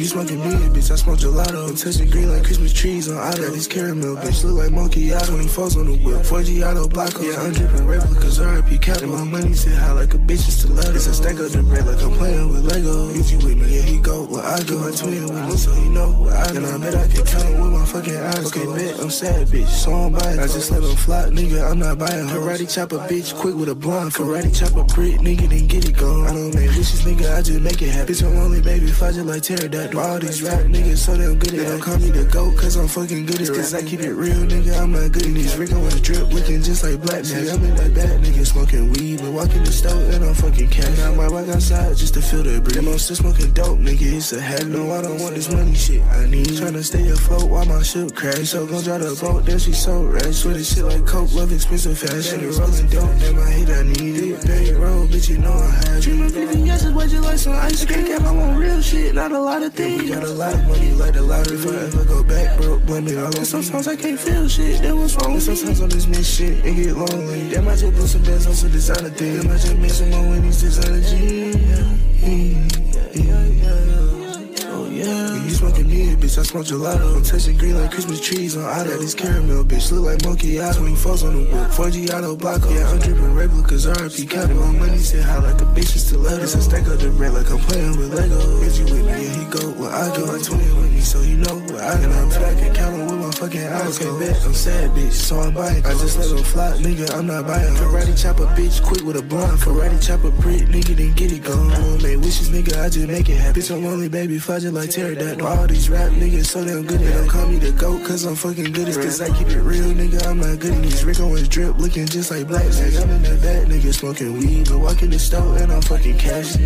You smoking me, bitch, I smoke gelato. I'm touching green like Christmas trees on auto. These caramel, bitch, look like monkey out. 24s on the whip, 4G auto block. Yeah, I'm dripping replicas, RIP cap. My money sit high like a bitch, it's stiletto. It's a stack of the bread like I'm playing with Lego. If you with me, yeah, he go. Well, I go. My twin with me, so he know what I know. And I bet I can count with my fucking eyes. Okay, bet I'm sad, bitch, so I'm buying. I just let him fly, nigga, I'm not buying. Karate chop a bitch quick with a blonde. Karate chop a prick, nigga, then get it gone. I don't make wishes, nigga, I just make it happen. Bitch, I'm only baby, just like pterodactyl. All these rap niggas so damn good at They don't call me the GOAT, cause I'm fucking good at it. Cause I keep it real, nigga, I'm not good at these. Rick on the drip, looking just like black man. I'm in that bad nigga smoking weed, but walking the stove and I'm fucking. Now I might walk outside just to feel the breeze. I'm still smoking dope, nigga, it's a habit. No, I don't want this money shit. I need tryna stay afloat while my ship crash. So gon' drive the boat, then she so rad. Swear this shit like coke, love expensive fashion. It rolling dope, damn, I hate I need it. Big roll, bitch, you know I have it. Dream of living yeses, but you like some ice cream. I want real shit, not a lot of things. We got a lot of money, like the lottery. If I ever go back, bro, blame it all on me. Sometimes I can't feel shit, that was wrong. And sometimes I just miss shit and get lonely. Damn, I just put some bands on some designer things. Damn, I just miss some more Wendy's designer jeans. Bitch, I smoke gelato. I'm touching green like Christmas trees on auto. This caramel, bitch, look like monkey eyes. 24s on the whip, 4G auto block. Oh, yeah, I'm dripping replicas, RIP cap. My money sit high like a bitch, it's stiletto. It's a stack of the bread like I'm playing with Lego. Is you with me? Yeah, he go where I go. My twin with me, so he know where I go. I'm I can count on with my fucking eyes. Okay, bet I'm sad, bitch, so I'm buying. I just let him fly, nigga, I'm not buying. Karate chop a bitch quick with a blunt. Karate chop a prick, nigga, then get it gone. I don't make wishes, nigga, I just make it happen. Bitch, I'm only baby, fudging like pterodactyl. All these rap niggas so damn good they Don't call me the GOAT, cause I'm fucking good at it. Cause I keep it real, nigga, I'm not good at these. Rick Owens drip, looking just like black. Like, I'm in that bad nigga smoking weed, but walking the store and I'm fucking cash.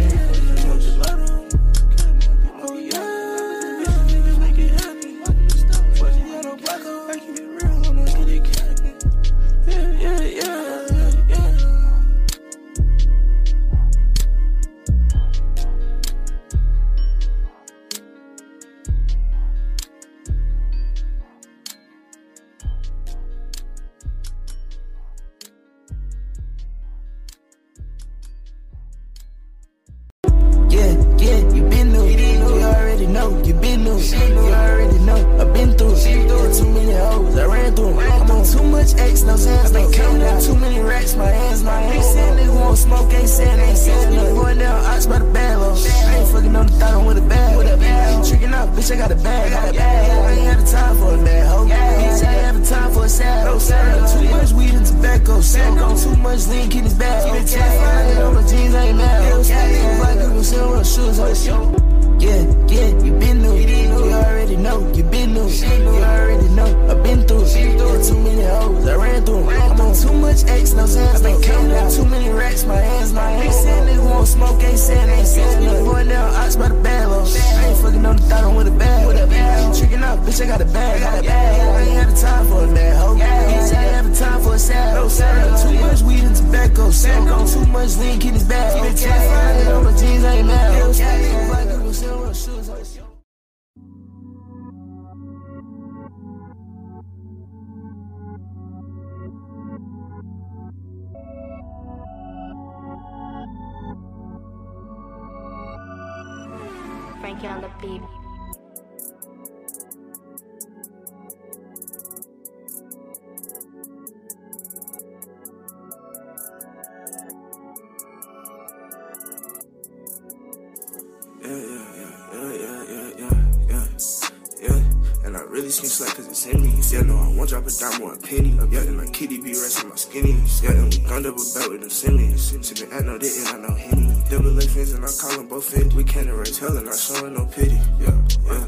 Gon' double back with them semis. Sippin' at no dick and I know Henny. Double A fins and I call them both Fendi. We can't erase hell and not showing no pity. Yeah, yeah,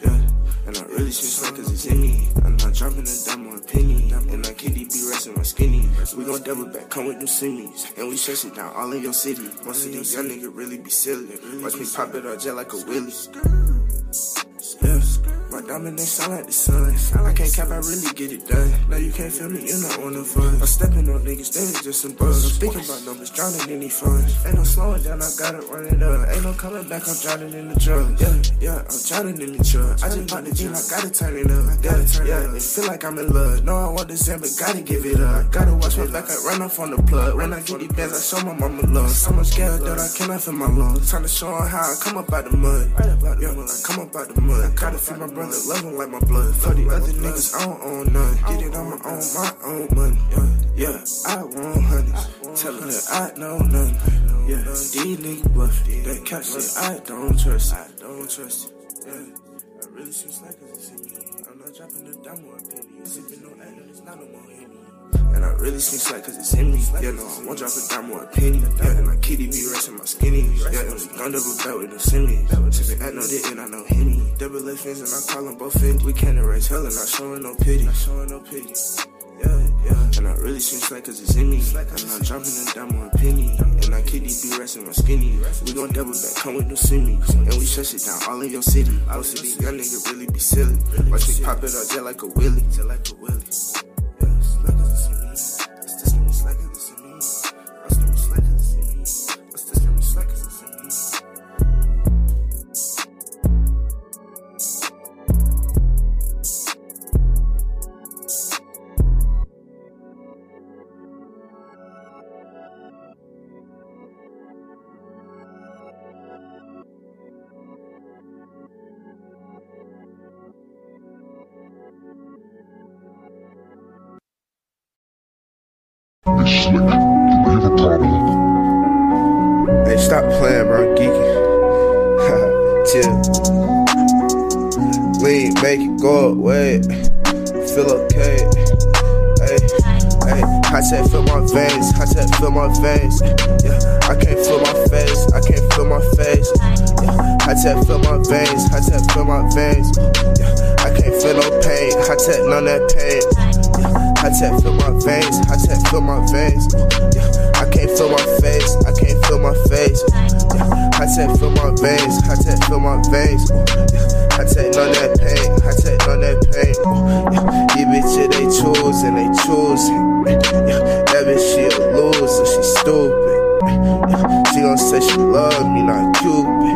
yeah. And I really skin slack cause it's in me. I'm not dropping a dime or a penny. And my kitty be resting my skinny. We gon' double back, come with them semis. And we stress it down all in your city. Most of these young niggas really be silly. Watch me pop it out jet like a willy. Yeah, diamond, they sound like the sun. I can't cap, I really get it done. Now you can't feel me, you're not one of us. I'm stepping on niggas, they just some buzz. I'm thinking about numbers, drowning in these funds. Ain't no slowing down, I gotta run it up. Ain't no coming back, I'm drowning in the drug. Yeah, yeah, I'm drowning in the truck. I just bought the jean, I gotta turn it up. Yeah, yeah, it feel like I'm in love. No, I want the Zen, but gotta give it up. Gotta watch my back, I run off on the plug. When I get these bands, I show my mama love. So much scared that I cannot feel my lungs. Time to show her how I come up out the mud. Yeah, I come up out the mud. I gotta feel my brother, love him like my blood. For the other niggas, I don't own none. Get it on my own, my own money. Yeah, I want hundreds. Tell her that I know nothing. Yeah, these niggas bluff. That catch shit, I don't trust. I don't trust. Yeah, I really seems like in me. I'm not dropping the dime or a penny. Sipping no acting, it's not no more. And I really seem slack cause it's in me. Yeah, no, I won't drop a dime or a penny. Yeah, and my kitty be resting my skinny. Yeah, and we gun double back with no semi. Sipping at no dick and I know henny. Double left fins and I call them both Fendi. We can't erase hell and not showing no pity. Not showing no pity. Yeah, yeah. And I really seem slack cause it's in me. And I'm dropping a dime or a penny. And I kitty be resting my skinny. We gon' double back, come with no semis. And we shut shit down all in your city. I was city, young nigga really be silly. Watch me pop it up just like a willy. Like a willy. Make it go away. Feel okay. Hey, hey. I said feel my veins. I said feel my veins. Yeah, I can't feel my face. I can't feel my face. Yeah, I said feel my veins. I said feel my veins. Yeah, I can't feel no pain. I said none that pain. Yeah, I said feel my veins. I said feel my veins. Yeah, I can't feel my face. I can't feel my face. Yeah, I said feel my veins. I said feel my veins. Yeah, I take none that pain. I take none that pain. Uh, yeah, these bitches they choose and they choose. Uh, yeah, that bitch she a loser. She stupid. Uh, yeah, she gon' say she love me, not Cupid.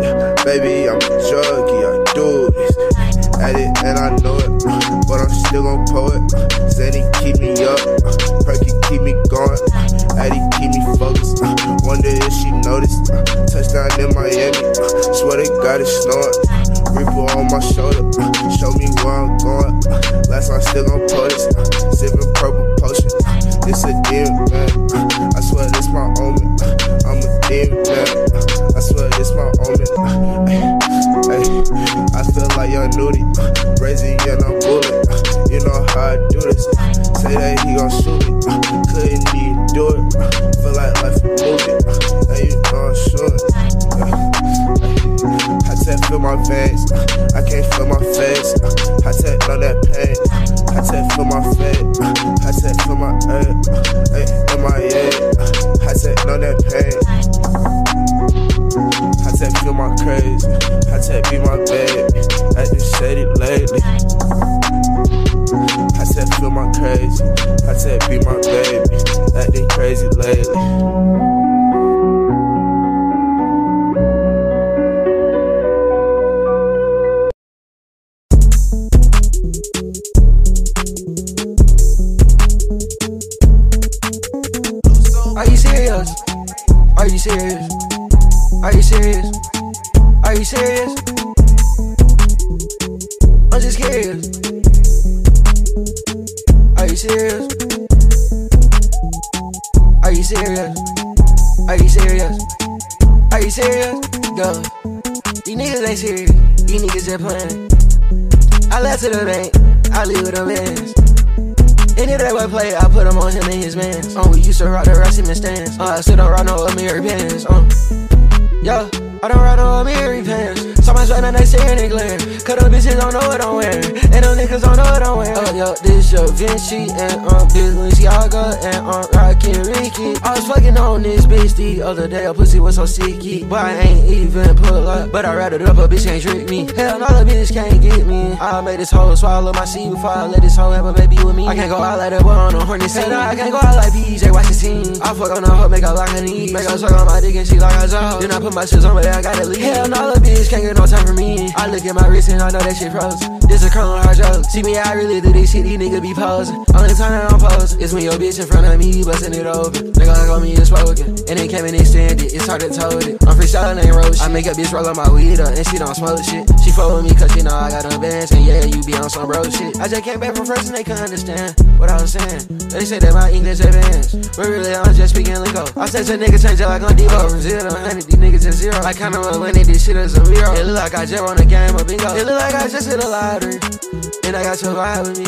Yeah, baby, I'm a junkie. I do this. At it and I know it, but I'm still gon' pull it. Zany keep me up, Perky keep me going. Addy keep me focused. Wonder if she noticed. Touchdown in Miami, swear to God it's snowing. Reaper on my shoulder, show me where I'm going. Last night still pull this, sipping purple potion. This a demon, man. I swear this my omen. I'm a demon, man. I swear this my omen. Hey, I feel like young nudie, crazy and I'm bullet. You know how I do this. Say that he gon' shoot me, couldn't even do it. Feel like life a movie, and you know I'm sure. I said feel my veins, I can't feel my face. I said none that pain. I said feel my face. I said feel my head, hey, in my head. I said none that pain. I said feel my crazy. I said be my baby. I just it lately. I said feel my crazy. I said be my baby. Acting crazy lately. Yeah, I don't rock no Amiri pants. So my sweat, now they seeing it glare. Cause them bitches don't know what I'm wearing. And them niggas don't know what I'm wearing. Oh, yo, this your Vinci and um, Balenciaga and um, Rocky Ricky. I was fucking on this bitch the other day. A pussy was so sicky. But I ain't even pull up. But I rather up, a bitch can't trick me. Hell no, the bitch can't get me. I made this hoe swallow my seed before I let this hoe have a baby with me. I can't go out like that boy on a horny scene. I can't go out like PJ, watch the scene. I fuck on the hoe, make her like her knees. Make her suck on my dick and she like her jaw. Then I put my shit on, but I gotta leave. Hell no, the bitch can't get no time for me. I look at my wrist and I know that shit froze. This a curl hard joke. See me, I really do this shit, these niggas be posing. Only time I don't posing is when your bitch in front of me, busting it open. Nigga like on me is spoken. And they came and extended, It. it's hard to told it. I'm freestyling, ain't roach. I make a bitch roll on my weed up and she don't smoke shit. She with me cause she know I got a bands. And yeah, you be on some bro shit. I just came back from first and they couldn't understand what I was saying. They say that my English advanced. But really, I'm just speaking lingo. I said to niggas change it like on Devo. From zero to 100, these niggas just zero. Like kinda when this shit is a zero. Like I just won a game of bingo. It look like I just hit a lottery. And I got your vibe with me.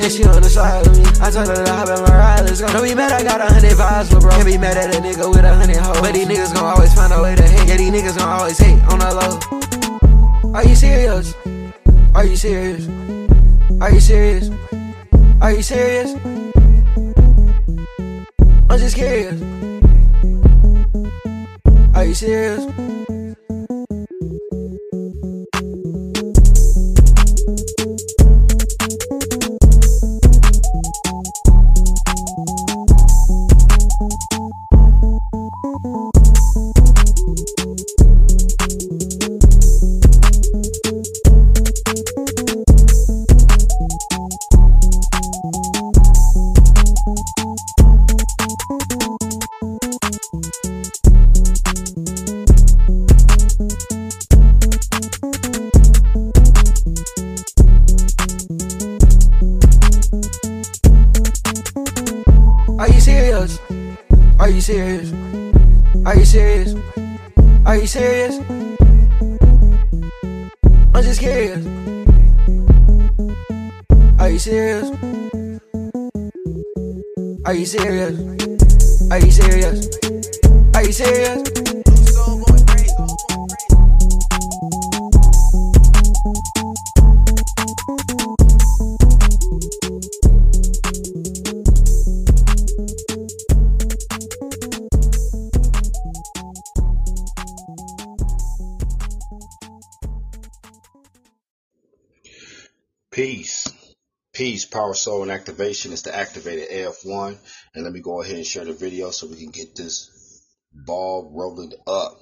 And she on the side with me. I told her to hop in my ride, let's go. Don't be mad, I got a hundred vibes, but bro. Can't be mad at a nigga with a hundred hoes. But these niggas gon' always find a way to hate. Yeah, these niggas gon' always hate on the low. Are you serious? Are you serious? Are you serious? Are you serious? I'm just curious. Are you serious? Serious? Are you serious? Are you serious? Are you serious? Soul, and activation is the activated AF1. And let me go ahead and share the video so we can get this ball rolling up.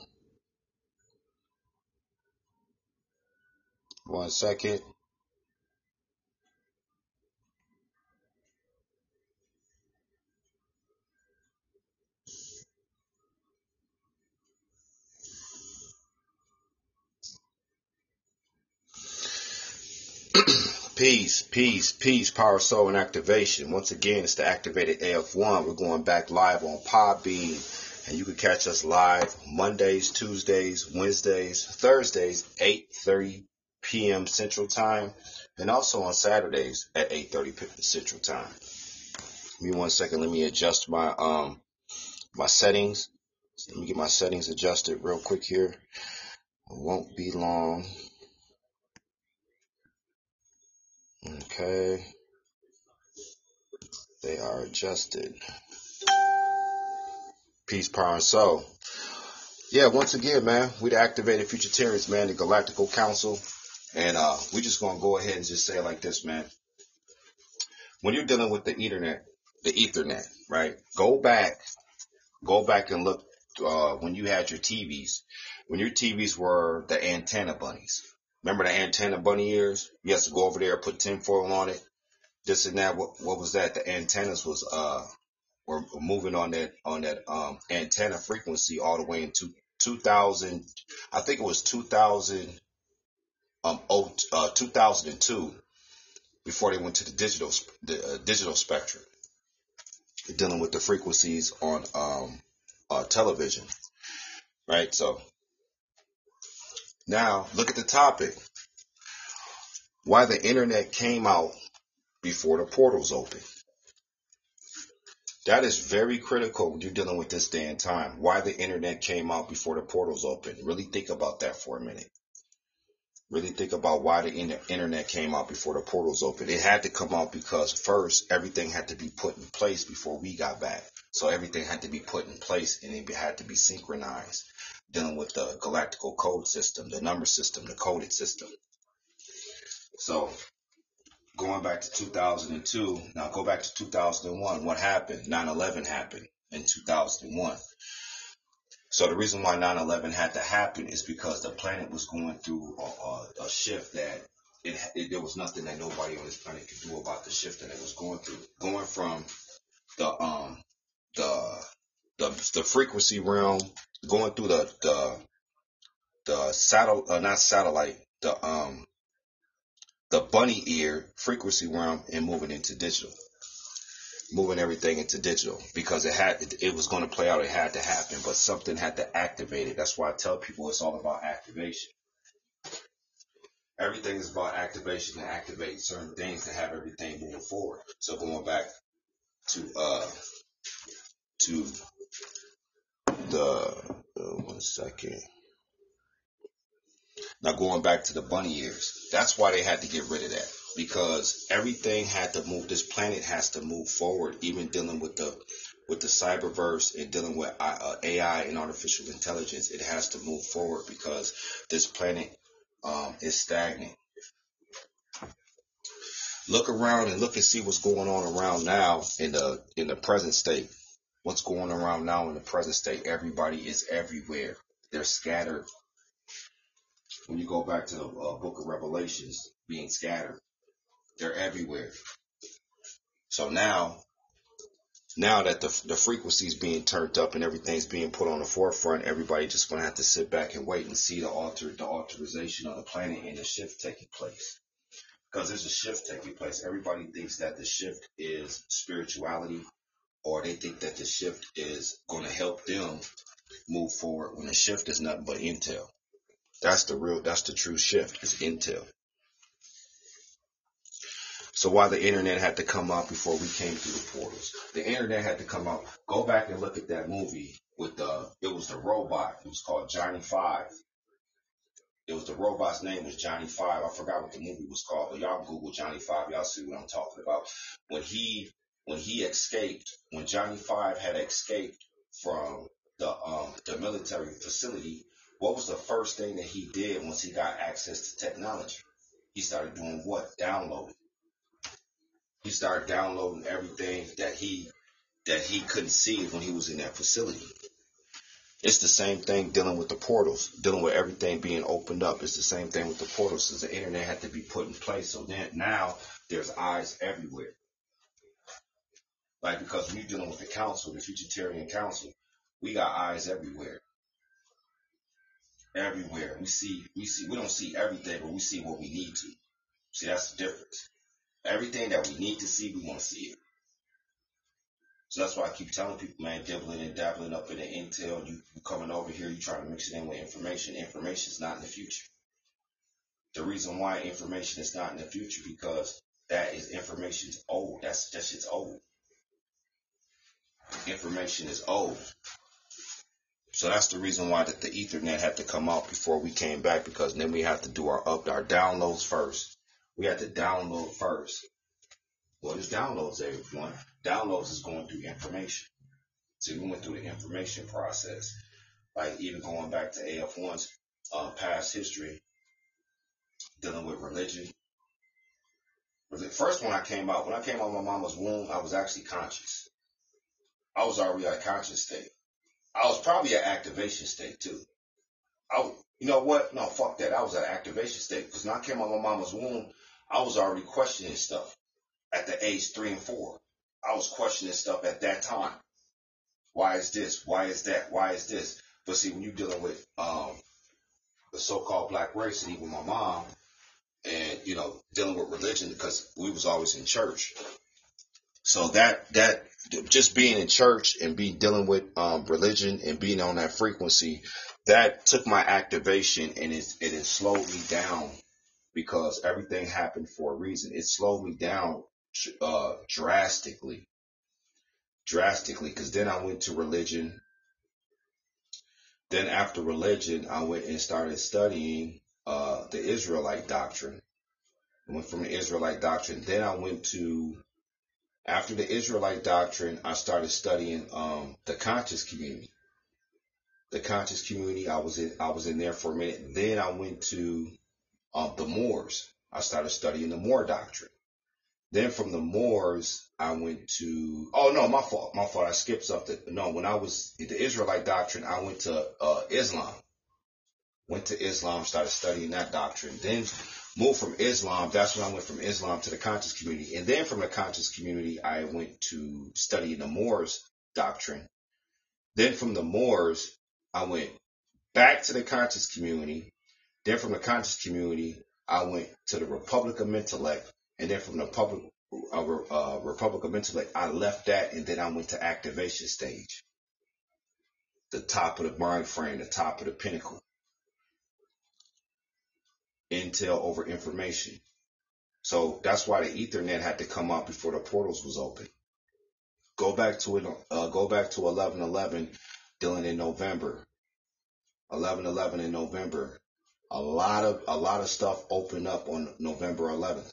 One second. Peace, peace, peace, power, soul, and activation. Once again, it's the activated AF1. We're going back live on Podbean, and you can catch us live Mondays, Tuesdays, Wednesdays, Thursdays, 8:30 p.m. Central Time, and also on Saturdays at 8:30 p.m. Central Time. Give me one second. Let me adjust my um my settings. Let me get my settings adjusted real quick here. It won't be long. Okay. They are adjusted. Peace, power, and soul. Yeah, once again, man, we the activated futurtarians, man, the Galactical Council. And uh we just gonna go ahead and just say it like this, man. When you're dealing with the Ethernet, the Ethernet, right? Go back, go back and look uh when you had your TVs. When your TVs were the antenna bunnies. Remember the antenna bunny ears? You have to go over there, put tinfoil on it, this and that. What what was that? The antennas was uh were moving on that on that um antenna frequency all the way into 2000. I think it was 2000 um oh, uh, 2002 before they went to the digital the uh, digital spectrum, dealing with the frequencies on um uh, television, right? So now look at the topic: why the internet came out before the portals opened. That is very critical when you're dealing with this day and time. Why the internet came out before the portals opened. Really think about that for a minute. Really think about why the internet came out before the portals opened. It had to come out because first everything had to be put in place before we got back. So everything had to be put in place and it had to be synchronized. Dealing with the galactical code system, the number system, the coded system. So going back to 2002, now go back to 2001. What happened? 9/11 happened in 2001. So the reason why 9/11 had to happen is because the planet was going through a, a, a shift that it, it, there was nothing that nobody on this planet could do about the shift that it was going through. Going from the um the the the frequency realm, going through the the the satellite, uh, not satellite, the um the bunny ear frequency realm and moving into digital moving everything into digital because it had it, it was going to play out. It had to happen, but something had to activate it. That's why I tell people it's all about activation. Everything is about activation to activate certain things to have everything moving forward. So going back to uh to the uh, one second. Now going back to the bunny ears, that's why they had to get rid of that because everything had to move. This planet has to move forward, even dealing with the with the cyberverse and dealing with uh, AI and artificial intelligence. It has to move forward because this planet um, is stagnant. Look around and look and see what's going on around now in the in the present state. What's going around now in the present state? Everybody is everywhere. They're scattered. When you go back to the uh, book of Revelations, being scattered. They're everywhere. So now, now that the the frequency is being turned up and everything's being put on the forefront, everybody just gonna have to sit back and wait and see the alter the alterization of the planet and the shift taking place. Because there's a shift taking place. Everybody thinks that the shift is spirituality, or they think that the shift is going to help them move forward. When the shift is nothing but intel. That's the real. That's the true shift. Is intel. So why the internet had to come out before we came through the portals. The internet had to come out. Go back and look at that movie with the, it was the robot. It was called Johnny Five. It was the robot's name was Johnny Five. I forgot what the movie was called, but y'all Google Johnny Five. Y'all see what I'm talking about. When he, when he escaped, when Johnny Five had escaped from the, um, the military facility, what was the first thing that he did once he got access to technology? He started doing what? Downloading he started downloading everything that he that he couldn't see when he was in that facility. It's the same thing dealing with the portals, dealing with everything being opened up. It's the same thing with the portals, since the internet had to be put in place. So then now there's eyes everywhere. Like because you're dealing with the council, the Futurtarian Council, we got eyes everywhere. Everywhere. We see we see we don't see everything, but we see what we need to. See that's the difference. Everything that we need to see, we want to see it. So that's why I keep telling people, man, dibbling and dabbling up in the intel. You, you coming over here, you trying to mix it in with information. Information is not in the future. The reason why information is not in the future because that is information's old. That's that shit's old. Information is old. So that's the reason why that the Ethernet had to come out before we came back because then we have to do our up our downloads first we have to download first. Well, is downloads, everyone? Downloads is going through information. So we went through the information process, like even going back to AF1's uh, past history, dealing with religion. First, when I came out, when I came out of my mama's womb, I was actually conscious. I was already at a conscious state. I was probably at activation state too. I, you know what? No, fuck that. I was at activation state because when I came out of my mama's womb, I was already questioning stuff at the age three and four. I was questioning stuff at that time. Why is this? Why is that? Why is this? But see, when you're dealing with um, the so-called black race, and even my mom, and you know, dealing with religion because we was always in church. So that that just being in church and be dealing with um, religion and being on that frequency, that took my activation and it it has slowed me down because everything happened for a reason. It slowed me down uh, drastically, drastically, because then I went to religion. Then after religion, I went and started studying uh, the Israelite doctrine. I went from the Israelite doctrine. Then I went to after the Israelite doctrine, I started studying um, the conscious community. The conscious community, I was in I was in there for a minute. Then I went to um, the Moors. I started studying the Moor doctrine. Then from the Moors, I went to, oh no, my fault, my fault. I skipped something. No, when I was in the Israelite doctrine, I went to uh, Islam. Went to Islam, started studying that doctrine. Then moved from Islam. That's when I went from Islam to the conscious community. And then from the conscious community, I went to studying the Moors doctrine. Then from the Moors, I went back to the conscious community. Then from the conscious community, I went to the Republic of Intellect, and then from the public uh, uh, Republic of Intellect, I left that, and then I went to activation stage, the top of the mind frame, the top of the pinnacle. Intel over information. So that's why the Ethernet had to come out before the portals was open. Go back to it. Uh, go back to 1111, dealing in November. 1111 in November a lot of a lot of stuff opened up on November 11th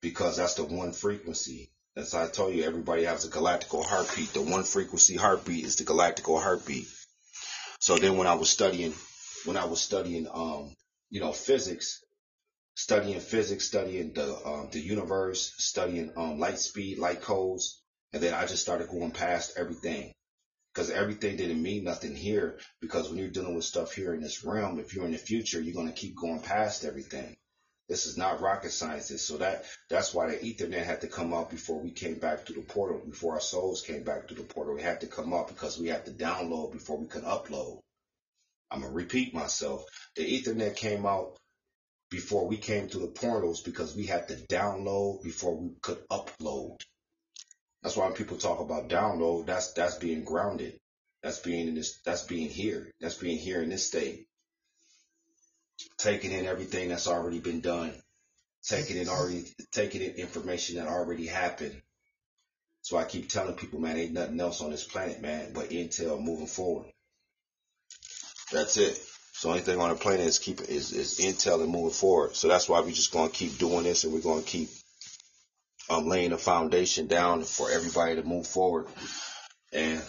because that's the one frequency. As I told you, everybody has a galactical heartbeat. The one frequency heartbeat is the galactical heartbeat. So then when I was studying, when I was studying, um, you know, physics, studying physics, studying the um, the universe, studying um, light speed, light codes, and then I just started going past everything because everything didn't mean nothing here. Because when you're dealing with stuff here in this realm, if you're in the future, you're going to keep going past everything. This is not rocket sciences. So that that's why the Ethernet had to come up before we came back to the portal, before our souls came back to the portal. We had to come up because we had to download before we could upload. I'm gonna repeat myself. The Ethernet came out before we came to the portals because we had to download before we could upload. That's why when people talk about download, that's that's being grounded. That's being in this that's being here. That's being here in this state. Taking in everything that's already been done. Taking in already taking in information that already happened. So I keep telling people, man, ain't nothing else on this planet, man, but intel moving forward. That's it. So anything on the planet is keep is, is intel and moving forward. So that's why we're just gonna keep doing this and we're gonna keep um, laying a foundation down for everybody to move forward and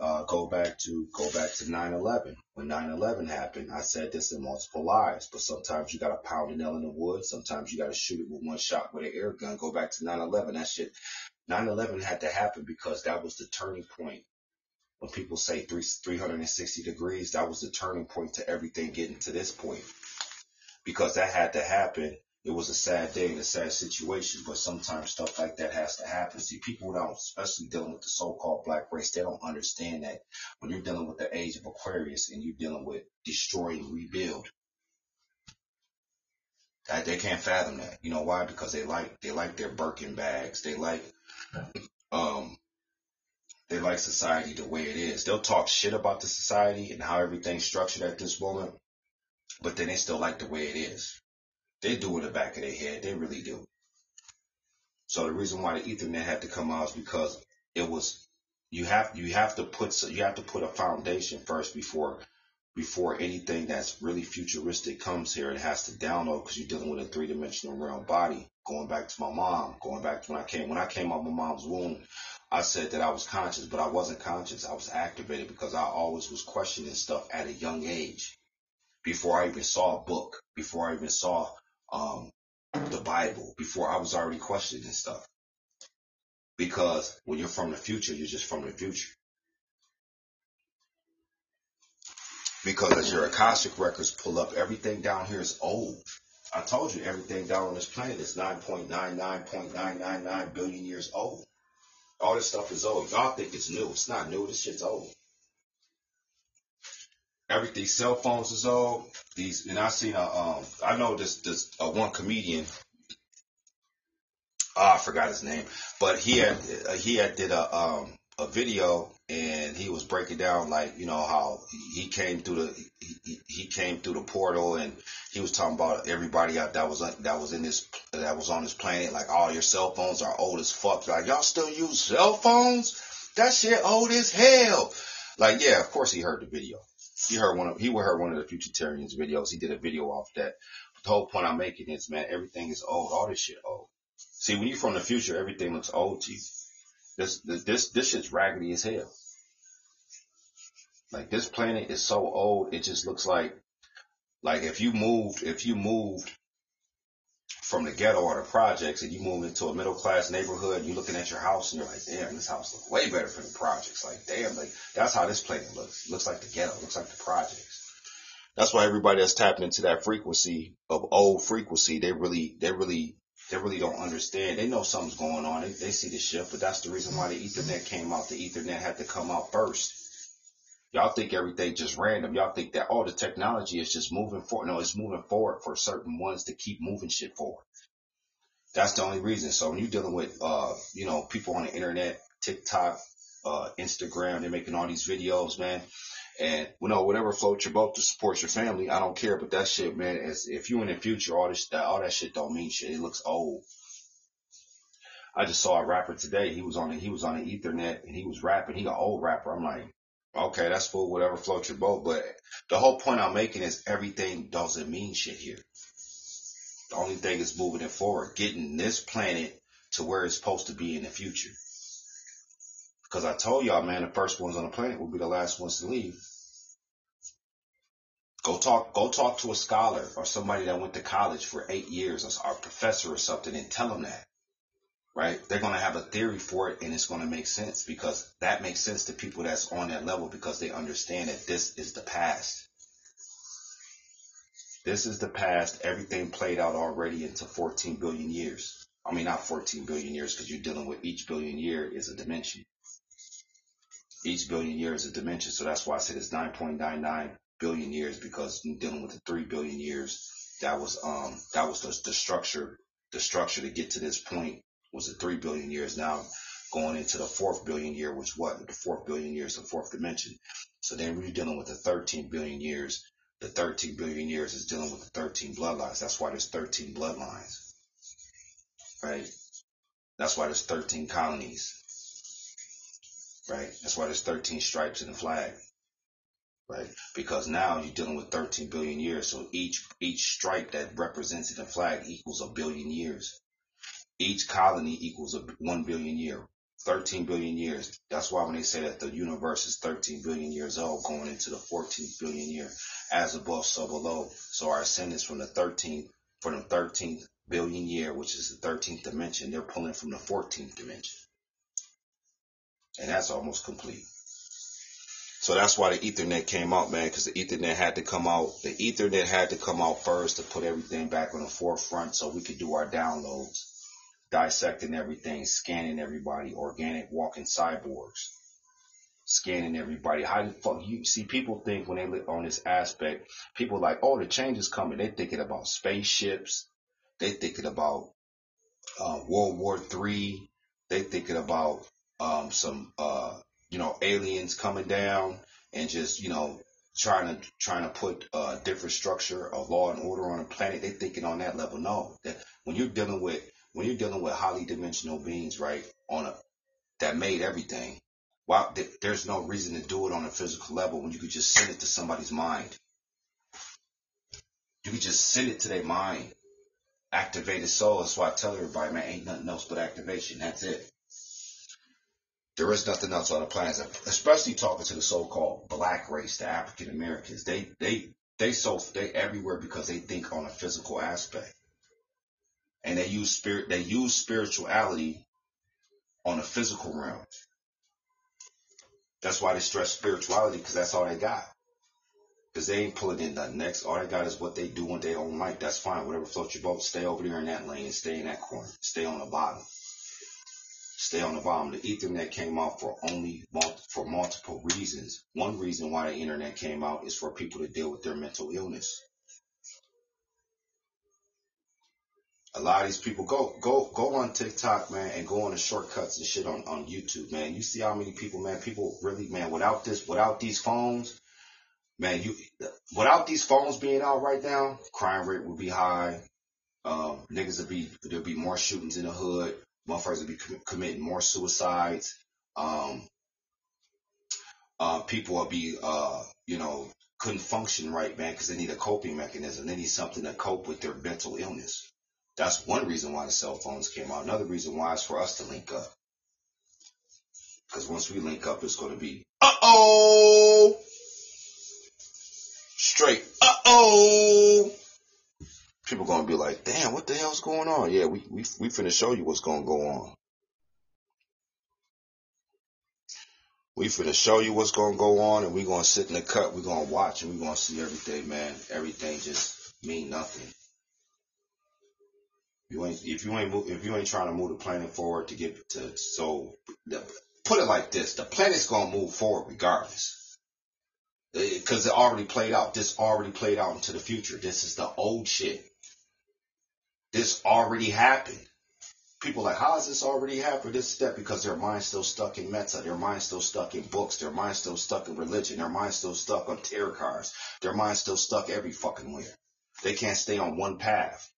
uh, go back to go back to 9/11. When 9/11 happened, I said this in multiple lives, but sometimes you got to pound a nail in the wood. Sometimes you got to shoot it with one shot with an air gun. Go back to 9/11. That shit. 9/11 had to happen because that was the turning point. When people say three, 360 degrees, that was the turning point to everything getting to this point. Because that had to happen it was a sad day and a sad situation, but sometimes stuff like that has to happen. See, people don't, especially dealing with the so-called black race, they don't understand that when you're dealing with the age of Aquarius and you're dealing with destroy and rebuild, that they can't fathom that. You know why? Because they like they like their Birkin bags. They like um they like society the way it is. They'll talk shit about the society and how everything's structured at this moment, but then they still like the way it is. They do it in the back of their head. They really do. So the reason why the Ethernet had to come out is because it was you have you have to put you have to put a foundation first before before anything that's really futuristic comes here. It has to download because you're dealing with a three dimensional realm body. Going back to my mom, going back to when I came when I came out my mom's womb, I said that I was conscious, but I wasn't conscious. I was activated because I always was questioning stuff at a young age. Before I even saw a book, before I even saw um, the Bible before I was already questioning stuff. Because when you're from the future, you're just from the future. Because as your Akashic records pull up, everything down here is old. I told you everything down on this planet is 9.99.999 billion years old. All this stuff is old. Y'all think it's new. It's not new. This shit's old. Everything, cell phones is old. These, and I seen a, um, I know this, this, uh, one comedian, oh, I forgot his name, but he had, uh, he had did a, um, a video and he was breaking down like, you know, how he came through the, he, he came through the portal and he was talking about everybody out that was, that was in this, that was on this planet. Like all your cell phones are old as fuck. Like y'all still use cell phones? That shit old as hell. Like, yeah, of course he heard the video. He heard one of he would heard one of the Futurtarians videos. He did a video off that. But the whole point I'm making is, man, everything is old. All this shit old. See, when you're from the future, everything looks old to you. This this this, this shit's raggedy as hell. Like this planet is so old, it just looks like like if you moved if you moved from the ghetto or the projects and you move into a middle class neighborhood, you're looking at your house and you're like, damn, this house looks way better from the projects. Like, damn, like that's how this planet looks. It looks like the ghetto, it looks like the projects. That's why everybody that's tapping into that frequency of old frequency, they really, they really, they really don't understand. They know something's going on. They, they see the shift, but that's the reason why the Ethernet came out. The Ethernet had to come out first. Y'all think everything just random. Y'all think that, oh, the technology is just moving forward. No, it's moving forward for certain ones to keep moving shit forward. That's the only reason. So when you're dealing with, uh, you know, people on the internet, TikTok, uh, Instagram, they're making all these videos, man. And you know, whatever floats your boat to support your family, I don't care. But that shit, man, is if you in the future, all this, all that shit don't mean shit. It looks old. I just saw a rapper today. He was on the, he was on the Ethernet and he was rapping. He an old rapper. I'm like, Okay, that's for whatever floats your boat. But the whole point I'm making is everything doesn't mean shit here. The only thing is moving it forward, getting this planet to where it's supposed to be in the future. Because I told y'all, man, the first ones on the planet will be the last ones to leave. Go talk, go talk to a scholar or somebody that went to college for eight years or a professor or something and tell them that right? They're going to have a theory for it and it's going to make sense because that makes sense to people that's on that level because they understand that this is the past. This is the past. Everything played out already into 14 billion years. I mean, not 14 billion years because you're dealing with each billion year is a dimension. Each billion year is a dimension. So that's why I said it's 9.99 billion years because dealing with the 3 billion years. That was, um, that was the, the structure, the structure to get to this point was the three billion years now going into the fourth billion year, which what the fourth billion years, the fourth dimension. So then we're dealing with the 13 billion years. The 13 billion years is dealing with the 13 bloodlines. That's why there's 13 bloodlines, right? That's why there's 13 colonies, right? That's why there's 13 stripes in the flag, right? Because now you're dealing with 13 billion years. So each, each stripe that represents in the flag equals a billion years. Each colony equals a 1 billion year, 13 billion years. That's why when they say that the universe is 13 billion years old, going into the 14th billion year, as above, so below. So our ascendants from the 13th, from the 13th billion year, which is the 13th dimension, they're pulling from the 14th dimension. And that's almost complete. So that's why the Ethernet came out, man, because the Ethernet had to come out. The Ethernet had to come out first to put everything back on the forefront so we could do our downloads dissecting everything, scanning everybody, organic walking cyborgs, scanning everybody. How the fuck you see people think when they look on this aspect, people like, oh, the change is coming. They're thinking about spaceships. They thinking about uh, World War Three. They thinking about um, some, uh, you know, aliens coming down and just, you know, trying to trying to put a different structure of law and order on a planet. They thinking on that level. No, that when you're dealing with when you're dealing with highly dimensional beings, right, on a that made everything, wow, th- there's no reason to do it on a physical level when you could just send it to somebody's mind. You could just send it to their mind. Activate Activated soul. That's why I tell everybody, man, ain't nothing else but activation. That's it. There is nothing else on the planet, especially talking to the so-called black race, the African Americans. They, they, they so, they everywhere because they think on a physical aspect and they use spirit they use spirituality on a physical realm. That's why they stress spirituality because that's all they got. Because they ain't pulling in nothing next. All they got is what they do on their own life. That's fine. Whatever floats your boat, stay over there in that lane. Stay in that corner. Stay on the bottom. Stay on the bottom. The Ethernet came out for only for multiple reasons. One reason why the internet came out is for people to deal with their mental illness. a lot of these people go go go on TikTok, man, and go on the shortcuts and shit on, on YouTube, man. You see how many people, man, people really, man, without this, without these phones, man, you without these phones being out right now, crime rate would be high. Um, niggas would be there'd be more shootings in the hood. Motherfuckers be com- committing more suicides. Um, uh, people will be, uh, you know, couldn't function right, man, because they need a coping mechanism. They need something to cope with their mental illness. That's one reason why the cell phones came out. Another reason why is for us to link up. Because once we link up, it's going to be, uh oh! Straight, uh oh! People to be like, damn, what the hell's going on? Yeah, we, we, we finna show you what's to go on. We finna show you what's gonna go on, and we gonna sit in the cut. We gonna watch, and we gonna see everything, man. Everything just mean nothing. You ain't if you ain't move, if you ain't trying to move the planet forward to get to so the, put it like this: the planet's gonna move forward regardless, eh, because it already played out. This already played out into the future. This is the old shit. This already happened people like, how has this already happened? This step because their mind's still stuck in meta, their mind's still stuck in books, their mind's still stuck in religion, their mind's still stuck on tarot cards, their mind's still stuck every fucking where. They can't stay on one path.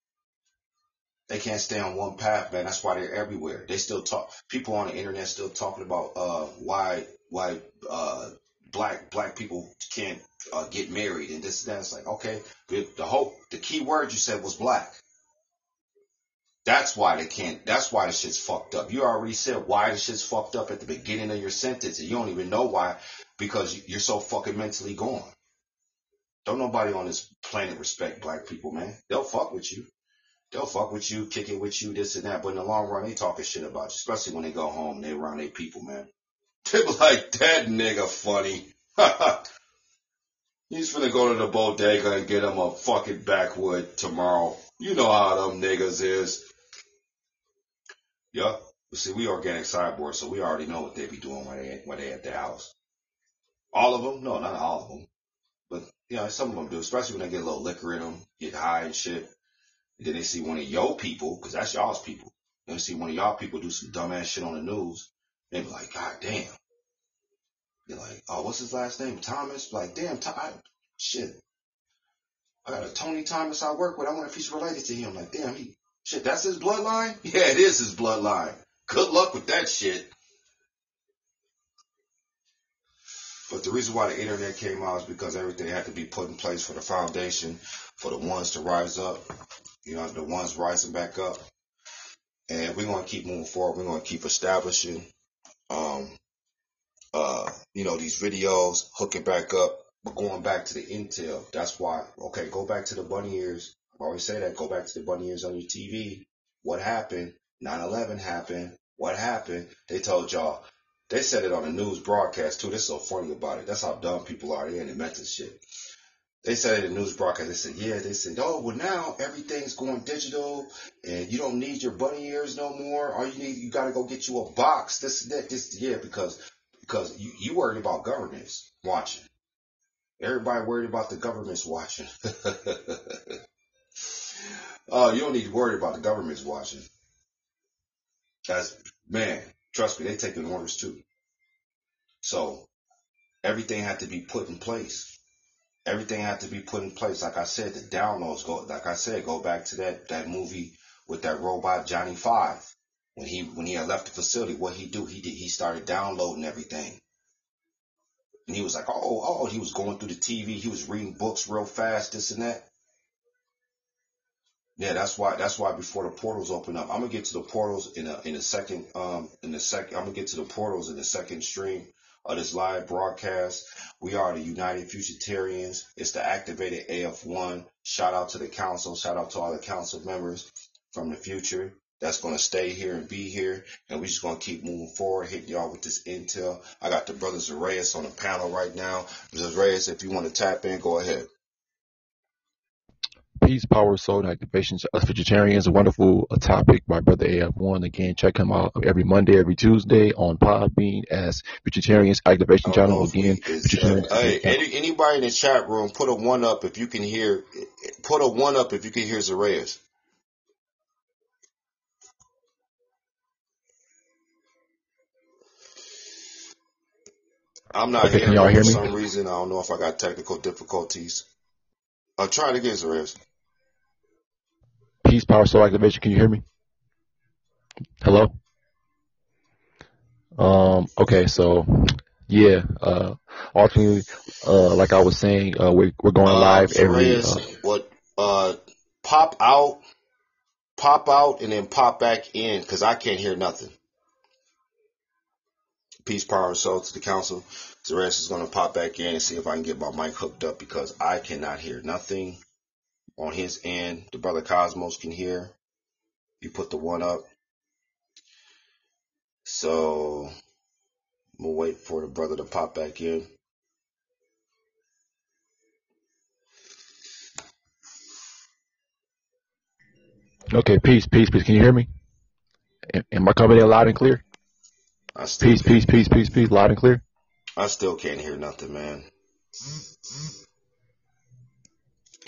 They can't stay on one path, man. That's why they're everywhere. They still talk. People on the internet still talking about uh, why why uh, black black people can't uh, get married and this and that. It's like okay, the, the whole the key word you said was black. That's why they can't. That's why the shit's fucked up. You already said why the shit's fucked up at the beginning of your sentence, and you don't even know why because you're so fucking mentally gone. Don't nobody on this planet respect black people, man. They'll fuck with you. They'll fuck with you, kick it with you, this and that. But in the long run, they talking shit about you, especially when they go home and they around their people, man. They like, that nigga funny. He's finna go to the bodega and get him a fucking backwood tomorrow. You know how them niggas is. Yup. See, we organic sideboard, so we already know what they be doing when they when they at the house. All of them? No, not all of them. But you know, some of them do, especially when they get a little liquor in them, get high and shit. And then they see one of your people, because that's y'all's people. They see one of y'all people do some dumbass shit on the news. They be like, God damn. You're like, oh, what's his last name? Thomas? Like, damn, Tom, shit. I got a Tony Thomas I work with. I wonder if he's related to him. Like, damn, he Shit, that's his bloodline? Yeah, it is his bloodline. Good luck with that shit. But the reason why the internet came out is because everything had to be put in place for the foundation, for the ones to rise up, you know, the ones rising back up. And we're going to keep moving forward. We're going to keep establishing, um, uh, you know, these videos, hooking back up, but going back to the intel. That's why, okay, go back to the bunny ears I always say that. Go back to the bunny ears on your TV. What happened? 9/11 happened. What happened? They told y'all. They said it on the news broadcast too. They're so funny about it. That's how dumb people are. They ain't invented shit. They said it in the news broadcast. They said, yeah. They said, oh, well now everything's going digital and you don't need your bunny ears no more. All you need, you got to go get you a box. This, that, this, yeah, because because you you worried about governments watching. Everybody worried about the governments watching. Oh, you don't need to worry about the government's watching. That's man, trust me, they're taking orders too. So everything had to be put in place. Everything had to be put in place. Like I said, the downloads go like I said, go back to that that movie with that robot Johnny Five. When he when he had left the facility, what he do? He did he started downloading everything. And he was like, oh, oh, he was going through the TV, he was reading books real fast, this and that. Yeah, that's why. That's why before the portals open up, I'm gonna get to the portals in a in a second. Um, in a second, I'm gonna get to the portals in the second stream of this live broadcast. We are the United Futurtarians. It's the activated AF1. Shout out to the council. Shout out to all the council members from the future that's gonna stay here and be here, and we're just gonna keep moving forward, hitting y'all with this intel. I got the brothers Reyes on the panel right now. Brothers Reyes, if you want to tap in, go ahead. Peace, Power, Soul, and Activation to us futurtarians. A wonderful uh, topic by Brother AF1. Again, check him out every Monday, every Tuesday on Podbean as Futurtarians Activation Channel. Again, futurtarians. Hey, any, anybody in the chat room, put a one up if you can hear. Put a one up if you can hear Zareyas. I'm not okay, hearing y'all for me? some reason. I don't know if I got technical difficulties. I'm trying to get Zareyas. Peace, power, soul activation. Can you hear me? Hello? Um, okay, so Yeah, uh, ultimately, uh, like I was saying, uh, we're, we're going Uh, live every, Perez, uh, what, uh, pop out, pop out, and then pop back in, because I can't hear nothing. Peace, power, and soul to the council. Zeres is going to pop back in and see if I can get my mic hooked up because I cannot hear nothing on his end. The brother Cosmos can hear. You put the one up. So we'll wait for the brother to pop back in. okay, peace, peace, peace. Can you hear me? Am, I coming in loud and clear? I still, Peace, peace, peace, peace, peace, loud and clear. I still can't hear nothing, man.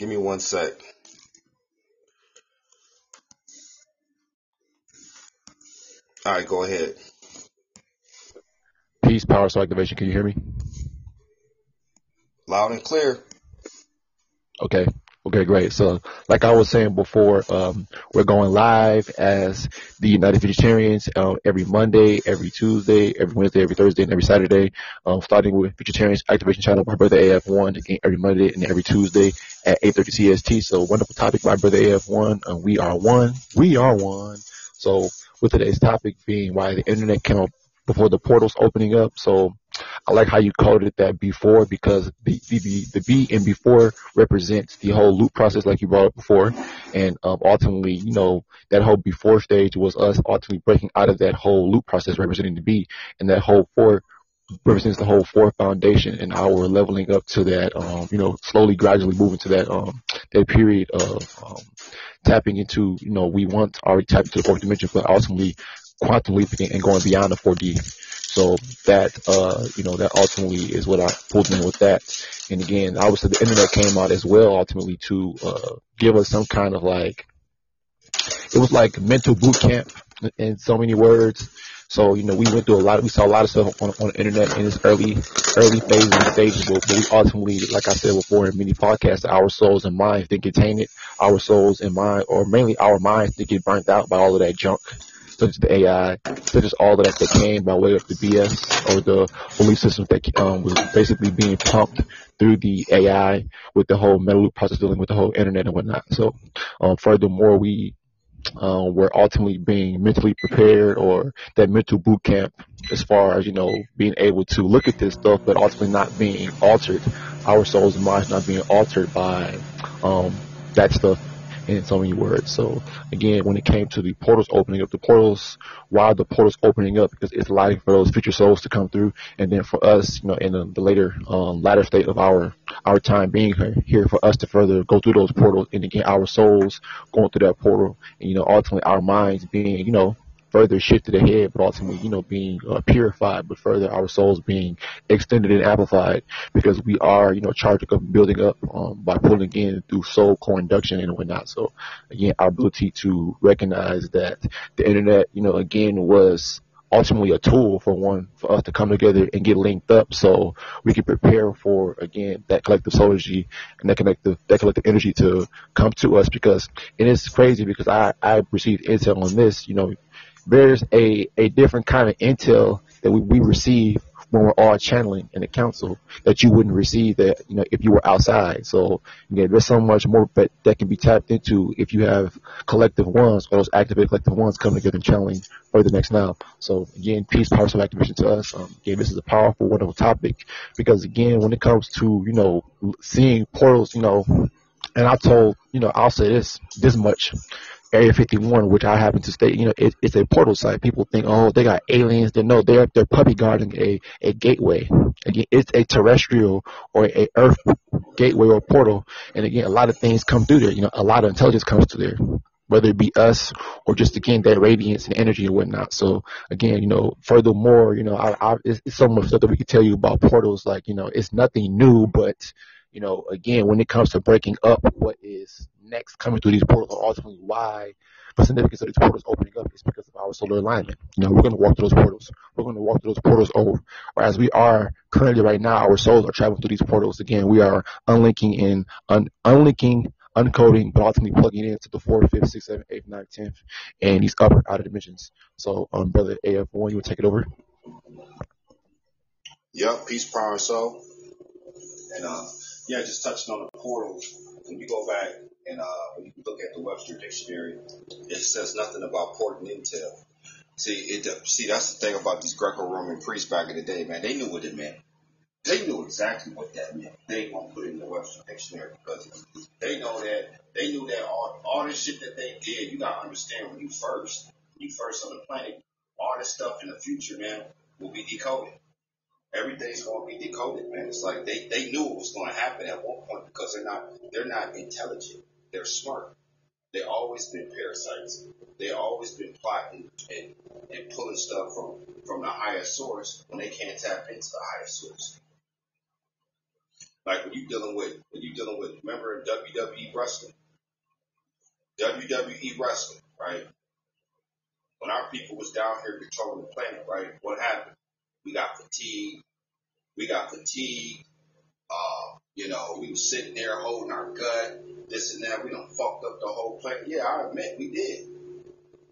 Give me one sec. All right, go ahead. Peace, power, soul activation. Can you hear me? Loud and clear. Okay. Okay, great. So, like I was saying before, um, we're going live as the United Futurtarians um, every Monday, every Tuesday, every Wednesday, every Thursday, and every Saturday. Um, starting with Futurtarians Activation Channel by Brother AF1 again every Monday and every Tuesday at 8:30 CST. So, wonderful topic by Brother AF1. Uh, we are one. We are one. So, with today's topic being why the internet came up before the portals opening up. So, I like how you coded that before because the, the, the, the B and before represents the whole loop process like you brought up before. And um, ultimately, you know, that whole before stage was us ultimately breaking out of that whole loop process representing the B. And that whole four represents the whole four foundation and how we're leveling up to that, um, you know, slowly, gradually moving to that, um, that period of, um, tapping into, you know, we want already tapped into the fourth dimension, but ultimately quantum leaping and going beyond the 4D. So that, uh, you know, that ultimately is what I pulled in with that. And again, obviously the internet came out as well ultimately to, uh, give us some kind of like, it was like mental boot camp in so many words. So, you know, we went through a lot, we saw a lot of stuff on, on the internet in its early, early phases and stages, but, but we ultimately, like I said before in many podcasts, our souls and minds didn't contain it. Our souls and mind, or mainly our minds did get burnt out by all of that junk such as the AI, such as all of that that came by way of the BS or the belief systems that um, was basically being pumped through the AI with the whole metal loop process dealing with the whole internet and whatnot. So, um, furthermore, we uh, we're ultimately being mentally prepared or that mental boot camp as far as, you know, being able to look at this stuff, but ultimately not being altered, our souls and minds not being altered by um, that stuff in so many words. So again, when it came to the portals opening up, the portals, why are the portals opening up? Because it's allowing for those future souls to come through, and then for us, you know, in the, the later, um, latter state of our our time being here, here, for us to further go through those portals, and again, our souls going through that portal, and you know, ultimately our minds being, you know, further shifted ahead, but ultimately, you know, being uh, purified, but further our souls being extended and amplified because we are, you know, charged of building up um, by pulling in through soul co-induction and whatnot. So again, our ability to recognize that the internet, you know, again was ultimately a tool for one for us to come together and get linked up so we can prepare for again that collective soul energy and that collective that collective energy to come to us because and it is crazy because I I received intel on this you know there's a, a different kind of intel that we, we receive when we're all channeling in the council that you wouldn't receive that, you know, if you were outside. So, again, there's so much more but that can be tapped into if you have collective ones or those activated collective ones coming together and channeling for the next now. So again, peace, power, soul activation to us. Um, again, this is a powerful, wonderful topic because again, when it comes to, you know, seeing portals, you know, and I told, you know, I'll say this, this much. Area 51, which I happen to state, you know, it, it's a portal site. People think, oh, they got aliens. They know they're they're puppy guarding a a gateway. Again, it's a terrestrial or a Earth gateway or portal. And again, a lot of things come through there. You know, a lot of intelligence comes through there, whether it be us or just again that radiance and energy and whatnot. So again, you know, furthermore, you know, I, I, it's, it's so much stuff that we could tell you about portals. Like, you know, it's nothing new, but you know, again, when it comes to breaking up what is next coming through these portals, or ultimately why the significance of these portals opening up is because of our solar alignment. You know, we're going to walk through those portals. We're going to walk through those portals over. Or as we are currently right now, our souls are traveling through these portals. Again, we are unlinking and un- unlinking, uncoding, but ultimately plugging into the fourth, fifth, sixth, seventh, eighth, ninth, tenth, and these upper outer dimensions. So, um, brother AF1, you would take it over. Yep, peace, power, soul. And uh, yeah, just touching on the portals. When you go back and uh, when you look at the Webster Dictionary, it says nothing about port and intel. See, it see that's the thing about these Greco-Roman priests back in the day, man. They knew what it meant. They knew exactly what that meant. They won't put it in the Webster Dictionary because they know that they knew that all, all this shit that they did. You gotta understand when you first, you first on the planet, all this stuff in the future, man, will be decoded. Everything's gonna be decoded, man. It's like they, they knew it was gonna happen at one point because they're not they're not intelligent. They're smart. They always been parasites. They always been plotting and, and pulling stuff from from the highest source when they can't tap into the highest source. Like when you dealing with when you dealing with remember in WWE wrestling, WWE wrestling, right? When our people was down here controlling the planet, right? What happened? We got fatigued. We got fatigued. Uh, you know, we was sitting there holding our gut, this and that. We done fucked up the whole planet. Yeah, I admit we did.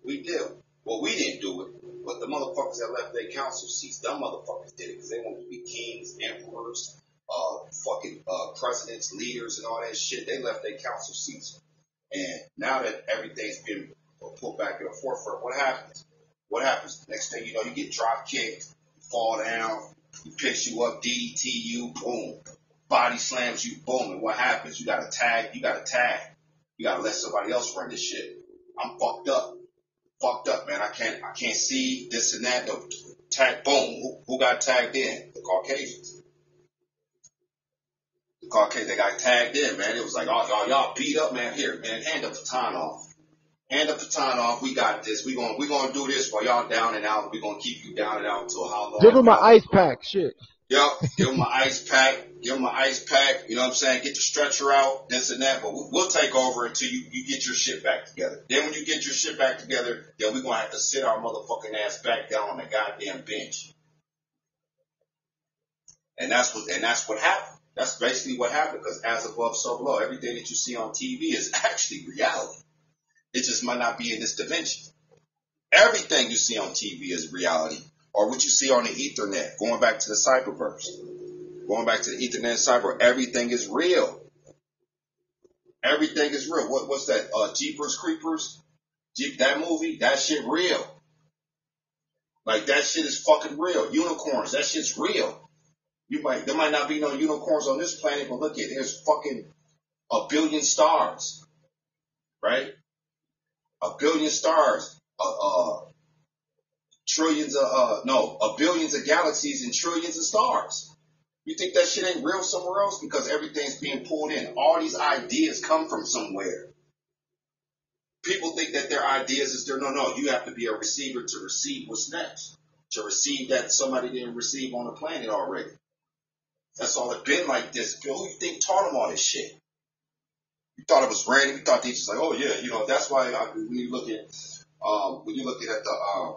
We did. Well, we didn't do it, but the motherfuckers that left their council seats, them motherfuckers did it because they wanted to be kings, emperors, uh, fucking uh, presidents, leaders, and all that shit. They left their council seats, and now that everything's been put back in the forefront, what happens? What happens? Next thing you know, you get drop kicked, fall down, he picks you up, DDT you, boom, body slams you, boom, and what happens? You got to tag, you got to tag, you got to let somebody else run this shit. I'm fucked up, fucked up, man. I can't, I can't see this and that. Tag, boom, who, who got tagged in? The Caucasians. The Caucasians, they got tagged in, man. It was like, oh, y'all, y'all beat up, man. Here, man, hand up the baton off hand the baton off. We got this. We gonna we gonna do this while y'all down and out. We gonna keep you down and out until how long? Give him an ice pack. Shit. Yep. Give him an ice pack. Give him an ice pack. You know what I'm saying? Get the stretcher out, this and that. But we'll take over until you, you get your shit back together. Then when you get your shit back together, then we're gonna have to sit our motherfucking ass back down on the goddamn bench. And that's what and that's what happened. That's basically what happened because as above, so below. Everything that you see on TV is actually reality. It just might not be in this dimension. Everything you see on TV is reality, or what you see on the Ethernet. Going back to the cyberverse, going back to the Ethernet cyber, everything is real. Everything is real. What, what's that? Uh, Jeepers Creepers, Jeep that movie, that shit real. Like that shit is fucking real. Unicorns, that shit's real. You might there might not be no unicorns on this planet, but look at there's fucking a billion stars, right? A billion stars, uh, uh, trillions of, uh, no, a billions of galaxies and trillions of stars. You think that shit ain't real somewhere else? Because everything's being pulled in. All these ideas come from somewhere. People think that their ideas is there. No, no, you have to be a receiver to receive what's next. To receive that somebody didn't receive on the planet already. That's all it been like this. Who you think taught them all this shit? You thought it was random. You thought they just like, oh yeah, you know, that's why I, when you look at, um, when you look at the, um,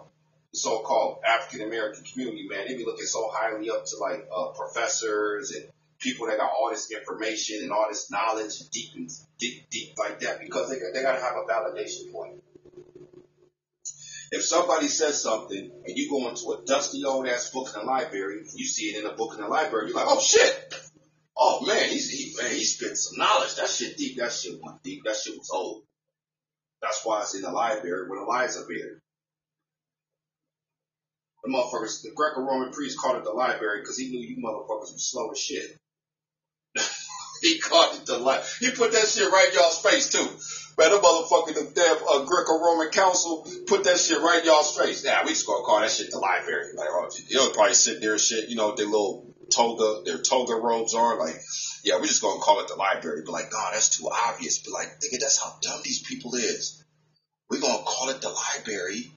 so-called African American community, man, they be looking so highly up to like, uh, professors and people that got all this information and all this knowledge deep and deep, deep like that because they, they gotta have a validation point. If somebody says something and you go into a dusty old ass book in the library, you see it in a book in the library, you're like, oh shit, Oh man, he's he man, he spit some knowledge. That shit deep. That shit went deep. That shit was old. That's why it's in the library where the lies are. The motherfuckers, the Greco-Roman priest called it the library because he knew you motherfuckers were slow as shit. he called it the library. He put that shit right in y'all's face too. Man, the motherfucking the damn uh, Greco-Roman council put that shit right in y'all's face. Now nah, we just gonna call that shit the library. Like, oh, they'll probably sit there and shit, you know, their little toga, their toga robes are. Like, yeah, we're just gonna call it the library. But like, God, that's too obvious. But like, nigga, that's how dumb these people is. We're gonna call it the library,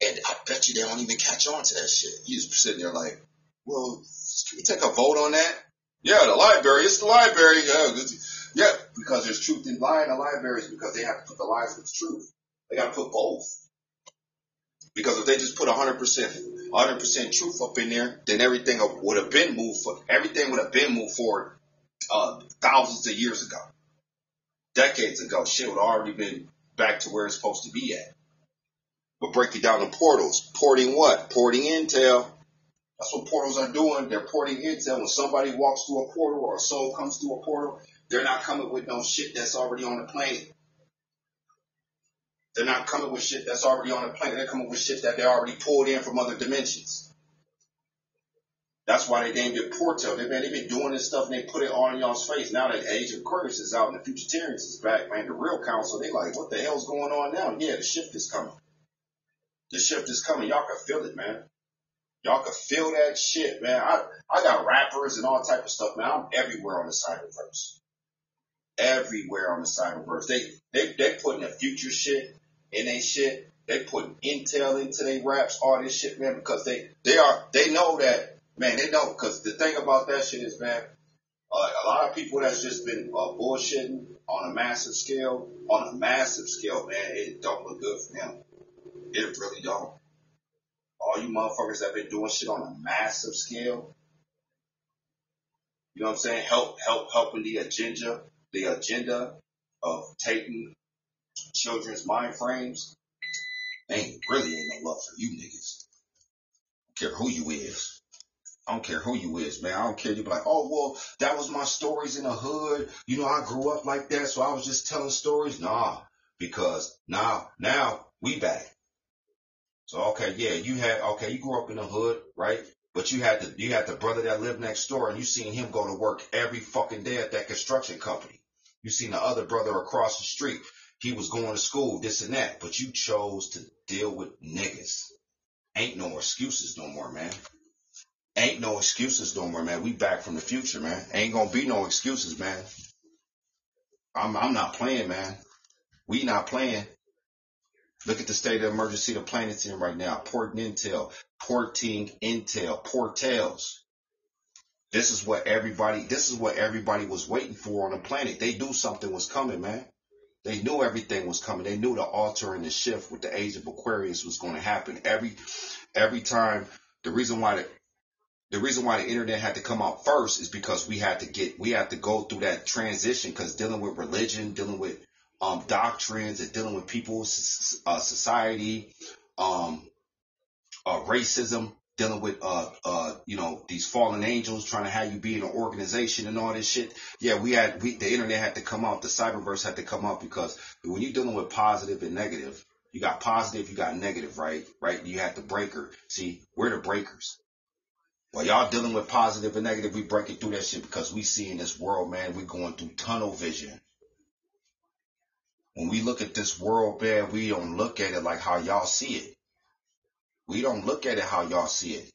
and I bet you they don't even catch on to that shit. You just sitting there like, well, can we take a vote on that? Yeah, the library. It's the library. Yeah, yeah, because there's truth in in the libraries because they have to put the lies with truth. They got to put both. Because if they just put 100%, 100% truth up in there, then everything would have been moved for, everything would have been moved forward, uh, thousands of years ago. Decades ago, shit would have already been back to where it's supposed to be at. But breaking down the portals. Porting what? Porting intel. That's what portals are doing. They're porting intel. When somebody walks through a portal or a soul comes through a portal, they're not coming with no shit that's already on the planet. They're not coming with shit that's already on the planet. They're coming with shit that they already pulled in from other dimensions. That's why they named it Portal. They, man, they've been doing this stuff and they put it all in y'all's face. Now that Age of Aquarius is out and the Futurtarians is back, man, the real council, they like, what the hell's going on now? Yeah, the shift is coming. The shift is coming. Y'all can feel it, man. Y'all can feel that shit, man. I, I got rappers and all type of stuff, man. I'm everywhere on the cyberverse. Everywhere on the cyberverse. They, they, they putting the future shit in they shit. They putting intel into their raps, all this shit, man, because they, they are, they know that Man, they don't, because the thing about that shit is, man, uh, a lot of people that's just been uh, bullshitting on a massive scale, on a massive scale, man, it don't look good for them. It really don't. All you motherfuckers that been doing shit on a massive scale, you know what I'm saying? Help, help, helping the agenda, the agenda of taking children's mind frames. Ain't really ain't no love for you niggas. I don't care who you is. I don't care who you is, man. I don't care. You be like, oh, well, that was my stories in the hood. You know, I grew up like that, so I was just telling stories. Nah, because now, now we back. So, okay, yeah, you had, okay, you grew up in the hood, right? But you had the, you had the brother that lived next door and you seen him go to work every fucking day at that construction company. You seen the other brother across the street. He was going to school, this and that, but you chose to deal with niggas. Ain't no excuses no more, man. Ain't no excuses no more, man. We back from the future, man. Ain't gonna be no excuses, man. I'm I'm not playing, man. We not playing. Look at the state of emergency the planet's in right now. Porting intel, porting intel, portals. This is what everybody. This is what everybody was waiting for on the planet. They knew something was coming, man. They knew everything was coming. They knew the alter and the shift with the age of Aquarius was going to happen. Every every time. The reason why the the reason why the internet had to come out first is because we had to get we had to go through that transition because dealing with religion, dealing with um, doctrines, and dealing with people's uh, society, um, uh, racism, dealing with uh, uh, you know these fallen angels trying to have you be in an organization and all this shit. Yeah, we had we the internet had to come out, the cyberverse had to come out because when you're dealing with positive and negative, you got positive, you got negative, right? Right? You had the breaker. See, we're the breakers. While y'all dealing with positive and negative, we breaking through that shit because we see in this world, man, we going through tunnel vision. When we look at this world, man, we don't look at it like how y'all see it. We don't look at it how y'all see it.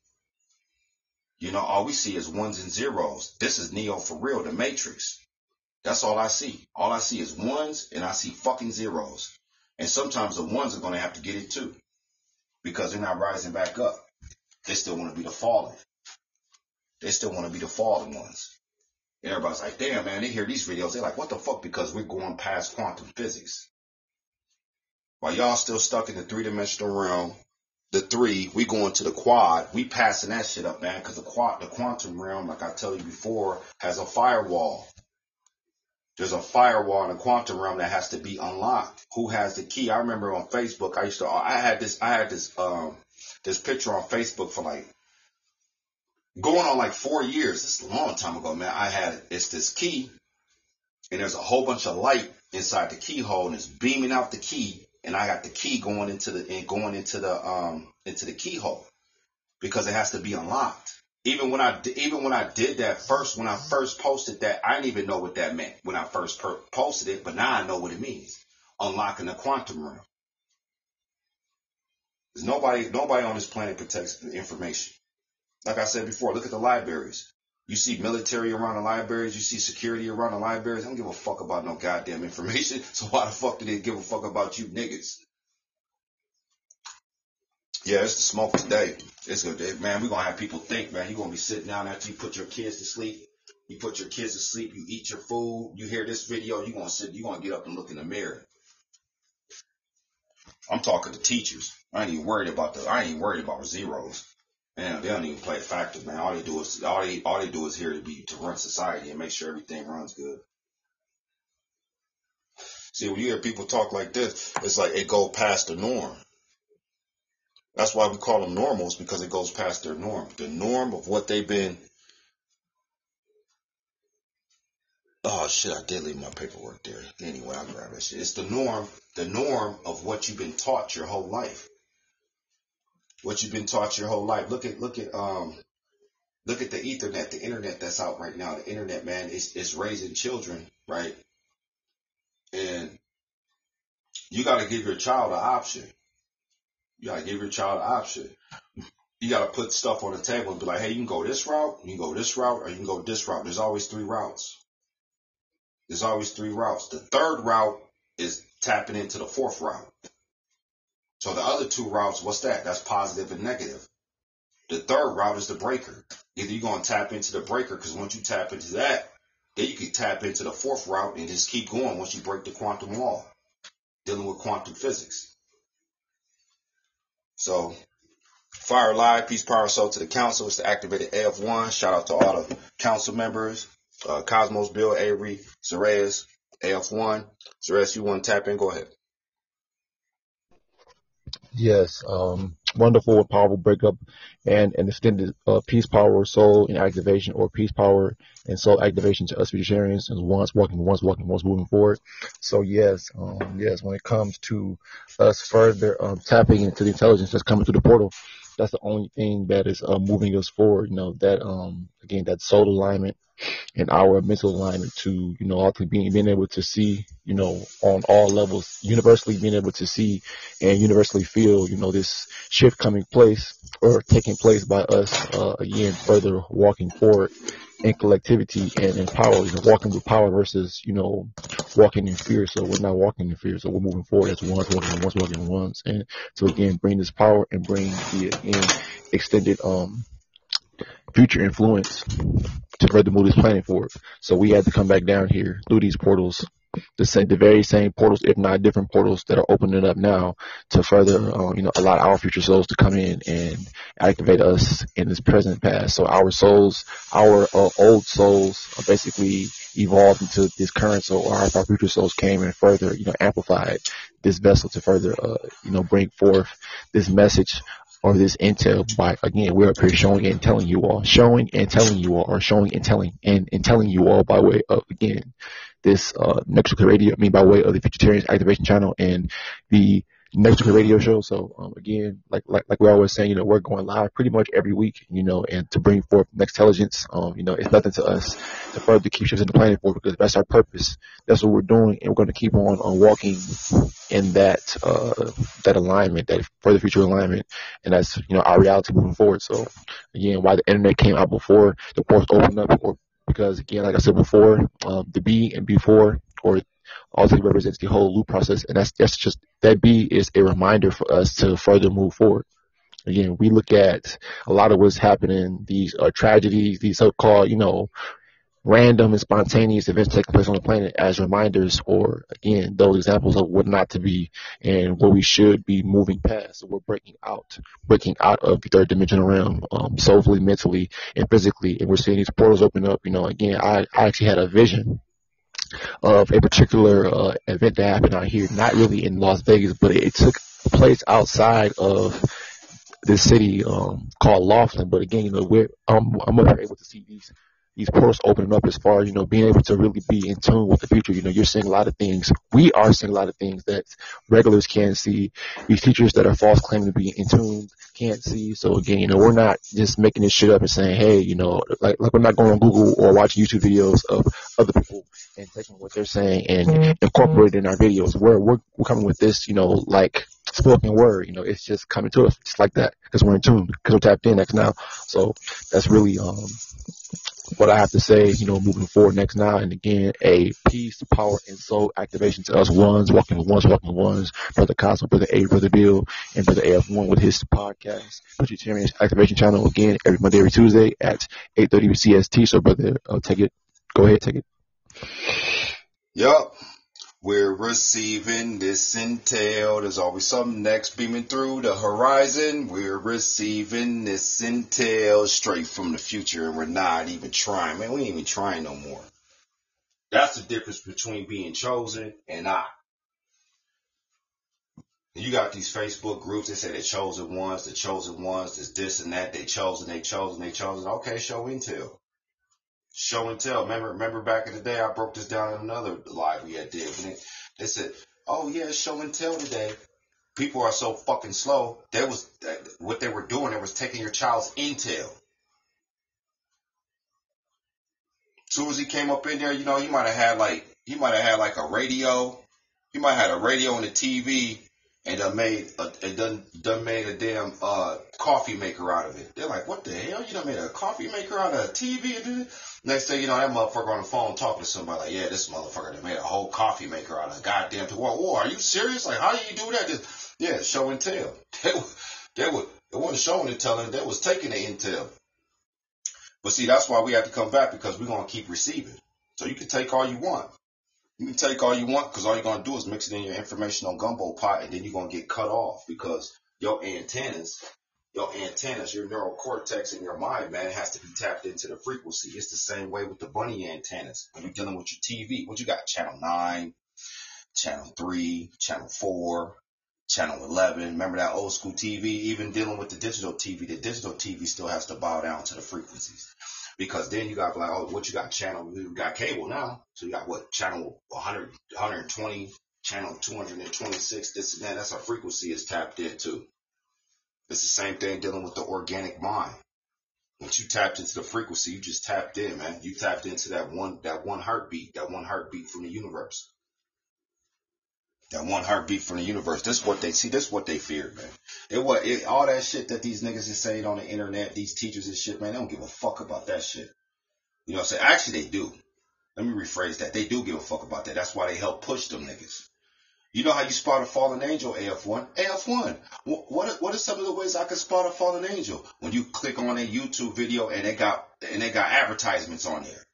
You know, all we see is ones and zeros. This is Neo for real, the Matrix. That's all I see. All I see is ones and I see fucking zeros. And sometimes the ones are going to have to get it too because they're not rising back up. They still want to be the fallen. They still want to be the fallen ones. And everybody's like, damn, man, they hear these videos. They're like, what the fuck? Because we're going past quantum physics. While y'all still stuck in the three dimensional realm, the three, we going to the quad. We passing that shit up, man. Cause the quad, the quantum realm, like I tell you before, has a firewall. There's a firewall in the quantum realm that has to be unlocked. Who has the key? I remember on Facebook, I used to, I had this, I had this, um, this picture on Facebook for like going on like four years. Is a long time ago, man. I had it's this key, and there's a whole bunch of light inside the keyhole, and it's beaming out the key, and I got the key going into the and going into the um into the keyhole because it has to be unlocked. Even when I even when I did that first, when I first posted that, I didn't even know what that meant when I first per- posted it, but now I know what it means. Unlocking the quantum realm. There's nobody nobody on this planet protects the information. Like I said before, look at the libraries. You see military around the libraries. You see security around the libraries. I don't give a fuck about no goddamn information. So why the fuck do they give a fuck about you niggas? Yeah, it's the smoke today. It's good, man. We're gonna have people think, man. You're gonna be sitting down after you put your kids to sleep. You put your kids to sleep. You eat your food. You hear this video. You're gonna sit. You're gonna get up and look in the mirror. I'm talking to teachers. I ain't even worried about the. I ain't worried about zeros. Man, they don't even play factors, man. All they do is all they all they do is here to be to run society and make sure everything runs good. See, when you hear people talk like this, it's like it go past the norm. That's why we call them normals because it goes past their norm. The norm of what they've been. Oh shit! I did leave my paperwork there. Anyway, I'll grab that shit. It's the norm. The norm of what you've been taught your whole life. What you've been taught your whole life. Look at look at um look at the ethernet, the internet that's out right now. The internet, man, is is raising children, right? And you got to give your child an option. You got to give your child an option. You got to put stuff on the table and be like, hey, you can go this route, you can go this route, or you can go this route. There's always three routes. There's always three routes. The third route is tapping into the fourth route. So the other two routes, what's that? That's positive and negative. The third route is the breaker. Either you're going to tap into the breaker because once you tap into that, then you can tap into the fourth route and just keep going once you break the quantum law, dealing with quantum physics. So, Fire Live, Peace, Power, Soul to the Council. It's the activated AF1. Shout out to all the council members, uh, Cosmos, Bill, Avery, Zerez, AF1. Zerez, you want to tap in? Go ahead. Yes, um, wonderful powerful breakup and an extended uh, peace power soul and activation or peace power and soul activation to us futurtarians and once walking, once walking, once moving forward. So yes, um, yes, when it comes to us further um, tapping into the intelligence that's coming through the portal, that's the only thing that is uh, moving us forward. You know that um, again that soul alignment and our mental alignment to, you know, ultimately being, being able to see, you know, on all levels, universally being able to see and universally feel, you know, this shift coming place or taking place by us, uh, again, further walking forward in collectivity and in power, you know, walking with power versus, you know, walking in fear. So we're not walking in fear. So we're moving forward as ones, walking once, walking once. And so again, bring this power and bring the, again, extended, um, future influence to further move this planet forward. So we had to come back down here through these portals, the same, the very same portals, if not different portals that are opening up now to further, uh, you know, allow our future souls to come in and activate us in this present past. So our souls, our uh, old souls are basically evolved into this current soul, our, our future souls came and further, you know, amplified this vessel to further, uh, you know, bring forth this message or this intel by again we're up here showing and telling you all showing and telling you all or showing and telling and, and telling you all by way of again this uh Mexico radio I mean by way of the Futurtarians activation channel and the Next Week Radio Show. So um, again, like like like we always saying, you know, we're going live pretty much every week, you know, and to bring forth next intelligence, um, you know, it's nothing to us to further keep shifting the planet forward because that's our purpose. That's what we're doing, and we're going to keep on on walking in that uh that alignment, that further future alignment, and that's you know our reality moving forward. So again, why the internet came out before the ports opened up, or because again, like I said before, um, the B and before or ultimately represents the whole loop process. And that's, that's just, that B is a reminder for us to further move forward. Again, we look at a lot of what's happening, these uh, tragedies, these so-called, you know, random and spontaneous events taking place on the planet as reminders or again those examples of what not to be and what we should be moving past we're breaking out breaking out of the third dimensional realm um soulfully mentally and physically and we're seeing these portals open up you know again i, I actually had a vision of a particular uh, event that happened out here, not really in Las Vegas, but it, it took place outside of this city um, called Laughlin. But again, you know, we're um, I'm able to see these these portals opening up as far as, you know, being able to really be in tune with the future. You know, you're seeing a lot of things. We are seeing a lot of things that regulars can't see. These teachers that are false claiming to be in tune can't see. So again, you know, we're not just making this shit up and saying, hey, you know, like, like we're not going on Google or watching YouTube videos of other people and taking what they're saying and mm-hmm. incorporating in our videos. We're, we're, we're coming with this, you know, like spoken word, you know, it's just coming to us just like that because we're in tune, because we're tapped in next now. So that's really, um, what I have to say, you know, moving forward next now. And again, a peace, power, and soul activation to us ones, walking ones, walking ones, Brother Cosmo, Brother A, Brother Bill, and Brother AF1 with his podcast, Futurtarian Activation Channel, again, every Monday, every Tuesday at 8.30 CST. So, Brother, uh, take it. Go ahead, take it. Yup. We're receiving this intel. There's always something next beaming through the horizon. We're receiving this intel straight from the future and we're not even trying. Man, we ain't even trying no more. That's the difference between being chosen and. And you got these Facebook groups. that say the chosen ones, the chosen ones, there's this and that. They chosen, they chosen, they chosen. Okay, show and tell. Show and tell. Remember, remember back in the day, I broke this down in another live we had did. They, they said, "Oh yeah, show and tell today." People are so fucking slow. They was what they were doing. They was taking your child's intel. soon as he came up in there, you know, he might have had like he might have had like a radio. He might have had a radio and a TV and done made a, and done done made a damn uh, coffee maker out of it. They're like, what the hell? You done made a coffee maker out of a TV? Next thing you know, that motherfucker on the phone talking to somebody like, yeah, this motherfucker that made a whole coffee maker out of a goddamn. Whoa, whoa, are you serious? Like, how do you do that? Just, yeah, show and tell. They were, they were, it wasn't showing and telling. They was taking the intel. But see, that's why we have to come back because we're gonna keep receiving. So you can take all you want. You can take all you want because all you're gonna do is mix it in your informational gumbo pot, and then you're gonna get cut off because your antennas, your antennas, your neural cortex in your mind, man, has to be tapped into the frequency. It's the same way with the bunny antennas. When you're dealing with your TV, what you got? Channel nine, channel three, channel four, channel 11. Remember that old school TV? Even dealing with the digital TV, the digital TV still has to bow down to the frequencies. Because then you got like, oh, what you got? Channel, you got cable now. So you got what? Channel 100, 120, channel 226, this and that. That's a frequency is tapped into. It's the same thing dealing with the organic mind. Once you tapped into the frequency, you just tapped in, man. You tapped into that one, that one heartbeat, that one heartbeat from the universe. That one heartbeat from the universe. This is what they see. This is what they feared, man. It was it, all that shit that these niggas is saying on the internet. These teachers and shit, man. They don't give a fuck about that shit. You know what I'm saying? Actually, they do. Let me rephrase that. They do give a fuck about that. That's why they help push them niggas. You know how you spot a fallen angel, AF1? AF1. What, what are some of the ways I can spot a fallen angel? When you click on a YouTube video and they got, and they got advertisements on there.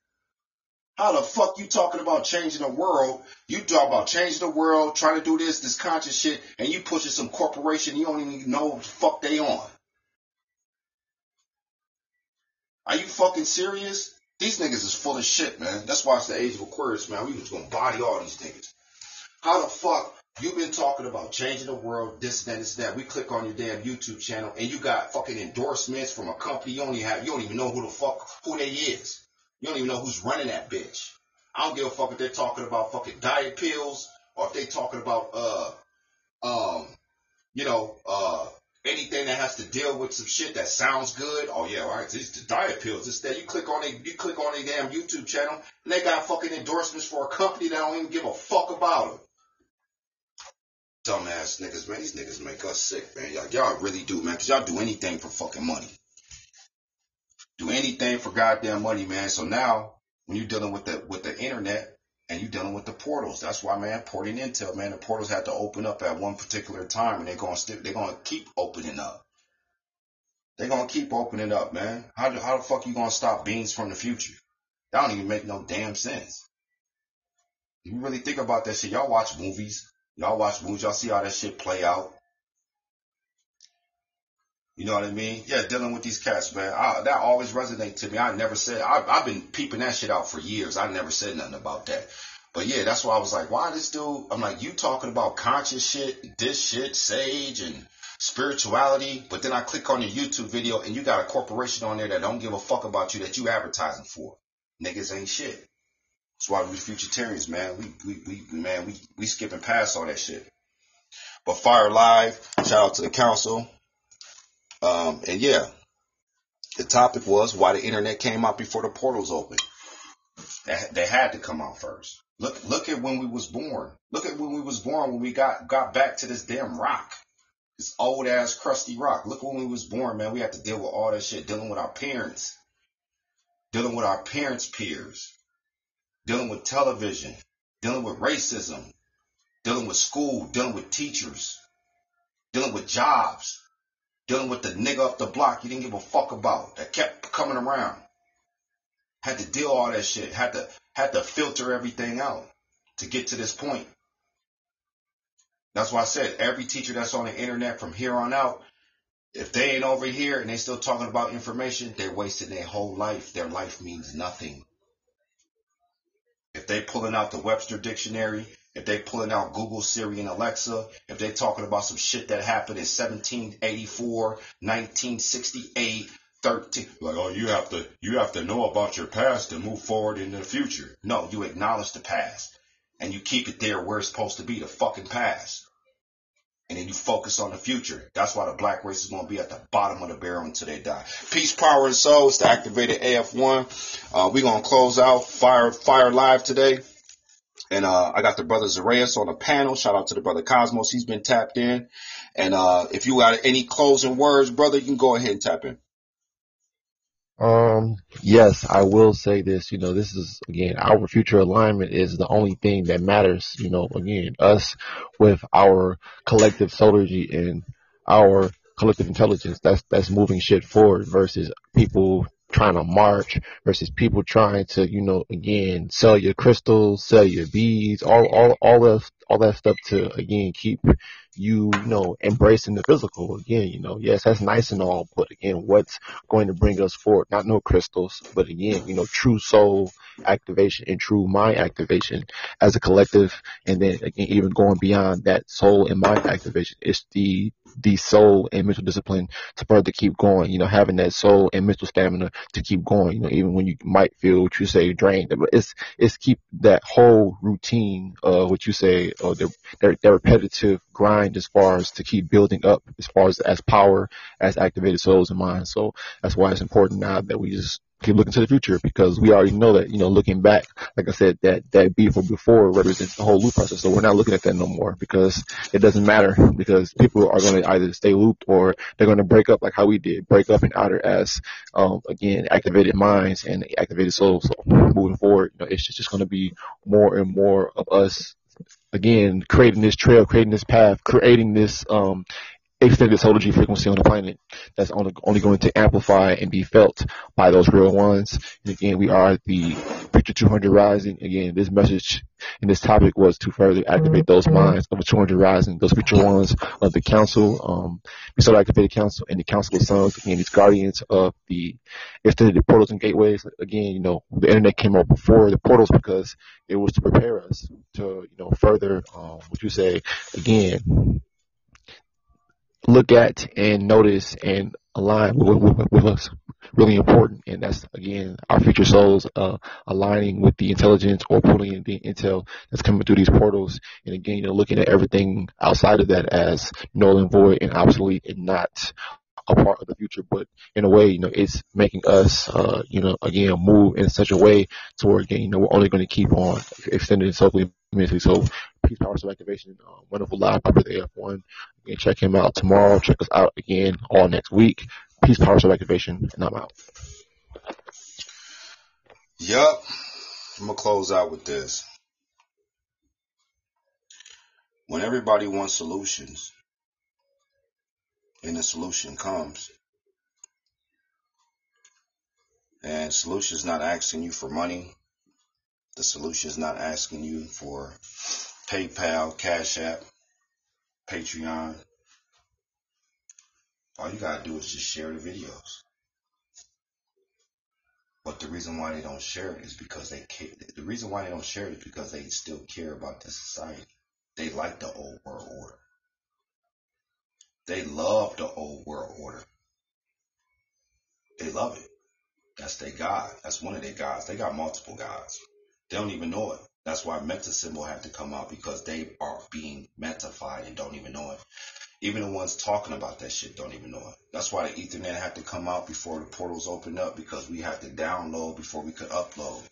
How the fuck you talking about changing the world? You talk about changing the world, trying to do this, this conscious shit, and you pushing some corporation you don't even know what the fuck they on. Are you fucking serious? These niggas is full of shit, man. That's why it's the age of Aquarius, man. We was gonna body all these niggas. How the fuck you been talking about changing the world, this that, this that. We click on your damn YouTube channel and you got fucking endorsements from a company you don't have, you don't even know who the fuck, who they is. You don't even know who's running that bitch. I don't give a fuck if they're talking about fucking diet pills or if they talking about uh um you know uh anything that has to deal with some shit that sounds good. Oh yeah, all right, these the diet pills. Instead, you click on a you click on a damn YouTube channel and they got fucking endorsements for a company that don't even give a fuck about them. Dumbass niggas, man. These niggas make us sick, man. Y'all, y'all really do, man. Cause y'all do anything for fucking money do anything for goddamn money, man. So now when you're dealing with the with the internet and you're dealing with the portals, that's why, man, porting intel, man, the portals have to open up at one particular time, and they're gonna st- they're gonna keep opening up. They're gonna keep opening up, man. How do, how the fuck you gonna stop beings from the future? That don't even make no damn sense. You really think about that shit. Y'all watch movies. Y'all watch movies. Y'all see how that shit play out. You know what I mean? Yeah, dealing with these cats, man. I, that always resonates to me. I never said, I, I've been peeping that shit out for years. I never said nothing about that. But yeah, that's why I was like, why this dude? I'm like, you talking about conscious shit, this shit, sage and spirituality. But then I click on your YouTube video and you got a corporation on there that don't give a fuck about you that you advertising for. Niggas ain't shit. That's why we futurtarians, man. We, we, we, man, we, we skipping past all that shit. But Fire Live, shout out to the council. Um, and yeah, the topic was why the internet came out before the portals opened. They, they had to come out first. Look, look at when we was born. Look at when we was born when we got got back to this damn rock, this old ass crusty rock. Look when we was born, man. We had to deal with all that shit, dealing with our parents, dealing with our parents' peers, dealing with television, dealing with racism, dealing with school, dealing with teachers, dealing with jobs dealing with the nigga up the block you didn't give a fuck about that kept coming around. Had to deal all that shit. Had to had to filter everything out to get to this point. That's why I said every teacher that's on the internet from here on out, if they ain't over here and they still talking about information, they're wasting their whole life. Their life means nothing. If they pulling out the Webster dictionary if they pulling out Google, Siri, and Alexa, if they talking about some shit that happened in 1784, 1968, 13, like, oh, you have to, you have to know about your past to move forward in the future. No, you acknowledge the past and you keep it there where it's supposed to be, the fucking past. And then you focus on the future. That's why the black race is going to be at the bottom of the barrel until they die. Peace, power, and soul. It's the activated AF1. Uh, we're going to close out Fire, Fire Live today. And uh, I got the brother Zareus on the panel. Shout out to the brother Cosmos. He's been tapped in. And uh, if you got any closing words, brother, you can go ahead and tap in. Um, yes, I will say this, you know, this is again, our future alignment is the only thing that matters, you know, again, us with our collective solargy and our collective intelligence, that's, that's moving shit forward versus people trying to march versus people trying to, you know, again, sell your crystals, sell your beads, all, all, all that, all that stuff to, again, keep you, you know, embracing the physical. Again, you know, yes, that's nice and all, but again, what's going to bring us forward? Not no crystals, but again, you know, true soul activation and true mind activation as a collective. And then again, even going beyond that soul and mind activation, it's the the soul and mental discipline to further keep going, you know, having that soul and mental stamina to keep going, you know, even when you might feel what you say drained, but it's, it's keep that whole routine, uh, what you say, or the, that, that repetitive grind as far as to keep building up as far as, as power, as activated souls and minds. So that's why it's important now that we just keep looking to the future because we already know that, you know, looking back, like I said, that, that B from before represents the whole loop process. So we're not looking at that no more because it doesn't matter because people are going to either stay looped or they're going to break up like how we did, break up and outer as, um, again, activated minds and activated souls. So moving forward, you know, it's just, just going to be more and more of us again, creating this trail, creating this path, creating this, um, extended solar G frequency on the planet that's only, only going to amplify and be felt by those real ones. And again, we are the Future 200 Rising. Again, this message and this topic was to further activate those minds of the 200 Rising, those future ones of the council, um, the Solar Activated Council and the Council of Sons, again, these guardians of the extended portals and gateways. Again, you know, the internet came up before the portals because it was to prepare us to, you know, further, um, what you say, again, look at and notice and align with, with, with, us really important. And that's again our future souls uh, aligning with the intelligence or pulling in the intel that's coming through these portals. And again you know looking at everything outside of that as null and void and obsolete and not a part of the future. But in a way you know it's making us uh, you know again move in such a way to where again you know we're only going to keep on extending socially mentally so peace power of activation uh, wonderful live by birthday f1 Again, check him out tomorrow. Check us out again all next week. Peace, power, of activation, and I'm out. Yup. I'm gonna close out with this. When everybody wants solutions, and the solution comes, and solution is not asking you for money. The solution is not asking you for PayPal, Cash App, Patreon. All you gotta do is just share the videos. But the reason why they don't share it is because they care. The reason why they don't share it is because they still care about the society. They like the old world order. They love the old world order. They love it. That's their God. That's one of their gods. They got multiple gods. They don't even know it. That's why meta symbol had to come out because they are being metafied and don't even know it. Even the ones talking about that shit don't even know it. That's why the Ethernet had to come out before the portals opened up because we had to download before we could upload.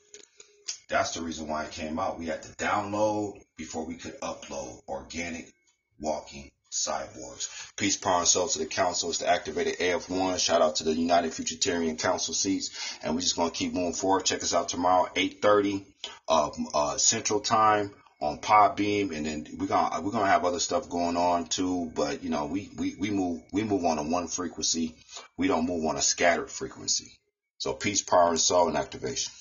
That's the reason why it came out. We had to download before we could upload organic walking cyborgs. Peace, power, and soul to the council. It's the activated AF1. Shout out to the United Futurtarian Council seats. And we're just going to keep moving forward. Check us out tomorrow, 8.30 uh, uh, Central Time on Podbean. And then we're going we're gonna have other stuff going on too. But, you know, we, we, we move we move on a one frequency. We don't move on a scattered frequency. So peace, power, and soul, and activation.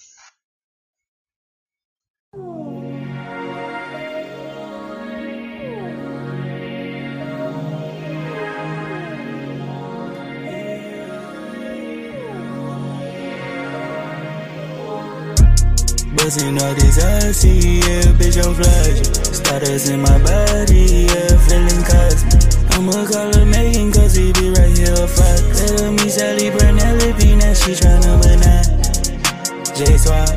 Bustin' all this icy, yeah, bitch, I'm flashing. Starters in my body, yeah, feeling cosmic. I'ma call her Megan, cause he be right here, fuck. Her meet Sally Bernelli, now she tryna banana. J Swap.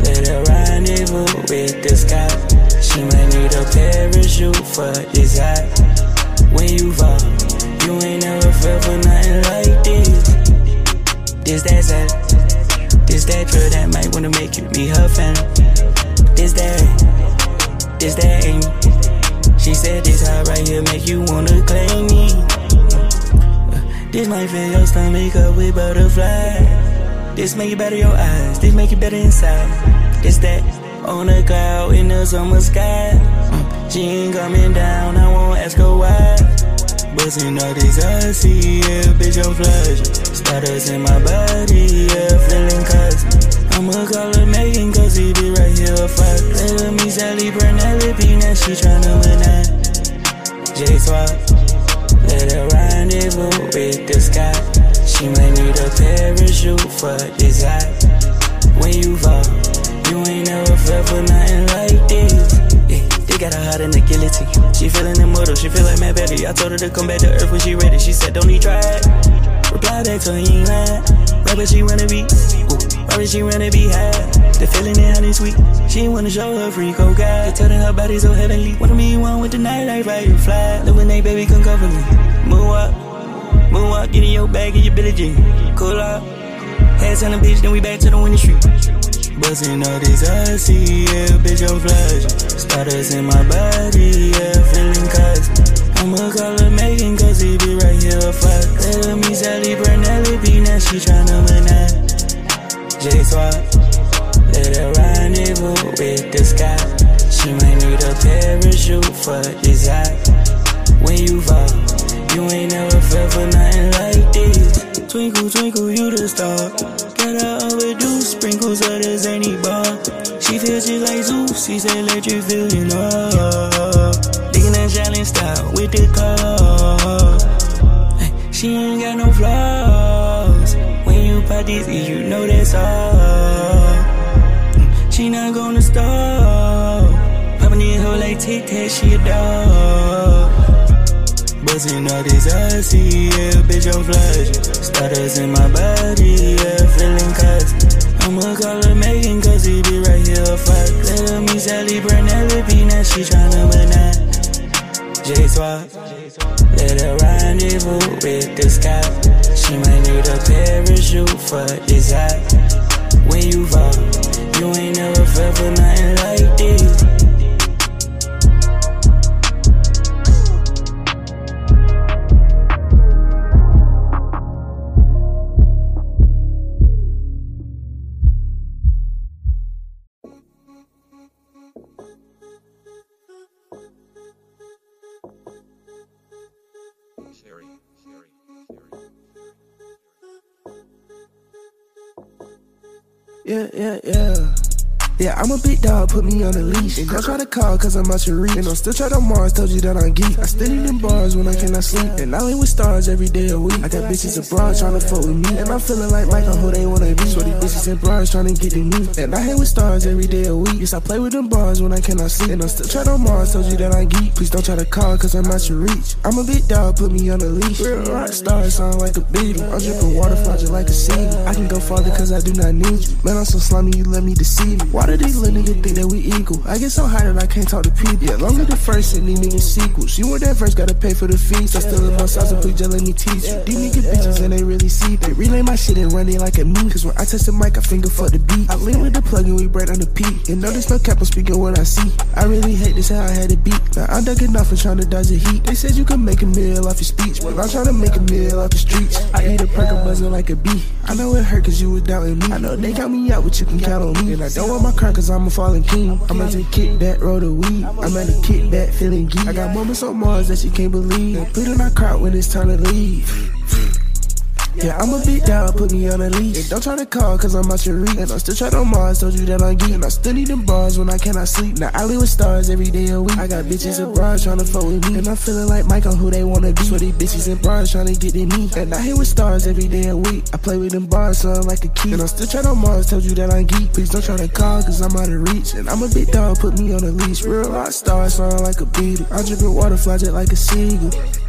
Let her rendezvous with the sky. She might need a parachute for this high. When you fall, you ain't never felt for nothing like this. This that sad. That girl that might wanna make you me her fan. This that, this that. She said this high right here make you wanna claim me. This might fill your stomach up with butterflies. This make you better your eyes, this make you better inside. This that on a cloud in the summer sky. Mm, she ain't coming down, I won't ask her why. Bustin' all this icy, yeah, bitch, I'm flashing. Starters in my body, yeah, feeling cosmic. I'ma call her Megan, cause he be right here, fuck. Let her meet Sally Bernelli, now she tryna win that. J Swap, let her rendezvous with the sky. She might need a parachute for this. When you fall, you ain't never felt for nothing like this. They got her hot in the guillotine. She feeling immortal, she feel like Matt Betty. I told her to come back to earth when she ready. She said, don't need try. Reply back to her, you ain't lying. But she wanna be, ooh, right, but she wanna be high. The feeling in honey sweet. She wanna show her freak, oh God. Telling her body so heavenly. Wanna be one with the nightlife, right? You fly. Live when they baby come cover me. Move up. Moonwalk, get in your bag, get your Billie Jean. Cool up. Heads on the beach, then we back to the winning street. Bustin' all this icy, yeah, bitch, I'm flashing. Starters in my body, yeah, feeling cosmic. I'ma call her Megan, cause he be right here, fuck. Let her meet Sally Bernelli, be now she tryna manage. J Swap, let her rendezvous with the sky. She might need a parachute for this high. When you fall. You ain't never felt for nothing like this. Twinkle, twinkle, you the star. Got her overdue, sprinkles of the zany bar. She feels just like Zeus, she said let you feel it up. Digging that challenge style with the car. She ain't got no flaws. When you pop this, you know that's all. Mm, she not gonna stop. Popping in her like Tic Tac, she a dog. Bustin' all this icy, yeah, bitch, I'm flashing. Starters in my body, yeah, feeling cosmic. I'ma call her Megan, cause he be right here, fuck. Her meet Sally Bernelli, now she tryna banana. J Swap, let her rendezvous with the sky. She might need a parachute for this high. When you fall, you ain't never felt for nothing like this. Yeah, yeah, yeah. Yeah, I'm a big dog, put me on a leash. And don't try to call, cause I'm out your reach. And I'm still trying to Mars, told you that I'm geek. I still in them bars when I cannot sleep. And I ain't with stars every day a week. I got bitches abroad trying to fuck with me. And I'm feeling like Michael, who they wanna be. So these bitches in bars trying to get to me. And I hang with stars every day a week. Yes, I play with them bars when I cannot sleep. And I'm still trying to Mars, told you that I'm geek. Please don't try to call, cause I'm out your reach. I'm a big dog, put me on a leash. Real rock star, sound like a beetle. I'm dripping water, just like a sea. I can go farther, cause I do not need you. Man, I'm so slimy, you let me deceive me. Why did these little niggas think that we equal. I get so high that I can't talk to people. Yeah, longer the first and these niggas sequels. You want that verse, gotta pay for the fees. I still in my sauce, so please just let me teach. These niggas bitches and they really see. They relay my shit and run it like a me. Cause when I touch the mic, I finger for the beat. I lean with the plug and we break on the peak. And notice no cap, I'm speaking what I see. I really hate this how I had to beat. Now I'm ducking off and trying to dodge the heat. They said you can make a meal off your speech, but I'm trying to make a meal off the streets. I eat a perk, I'm buzzing like a bee. I know it hurt cause you was doubting me. I know they got me out, but you can count on me. And I don't want my car cause I'm a falling king. I'm at the kickback, roll the weed. I'm at the kickback, feeling geek. I got moments on Mars that you can't believe. In my cart when it's time to leave. Yeah, I'm a big dog, put me on a leash. And don't try to call, cause I'm out your reach. And I'm still trying on Mars, told you that I'm geek. And I still need them bars when I cannot sleep. Now I live with stars every day a week. I got bitches abroad trying to fuck with me. And I'm feeling like Mike on who they wanna be. So these bitches in bars trying to get in me. And I hit with stars every day a week. I play with them bars, so I'm like a key. And I'm still trying on Mars, told you that I'm geek. Please don't try to call, cause I'm out of reach. And I'm a big dog, put me on a leash. Real rock star, so I'm like a beetle. I'm dripping water, fly like a seagull.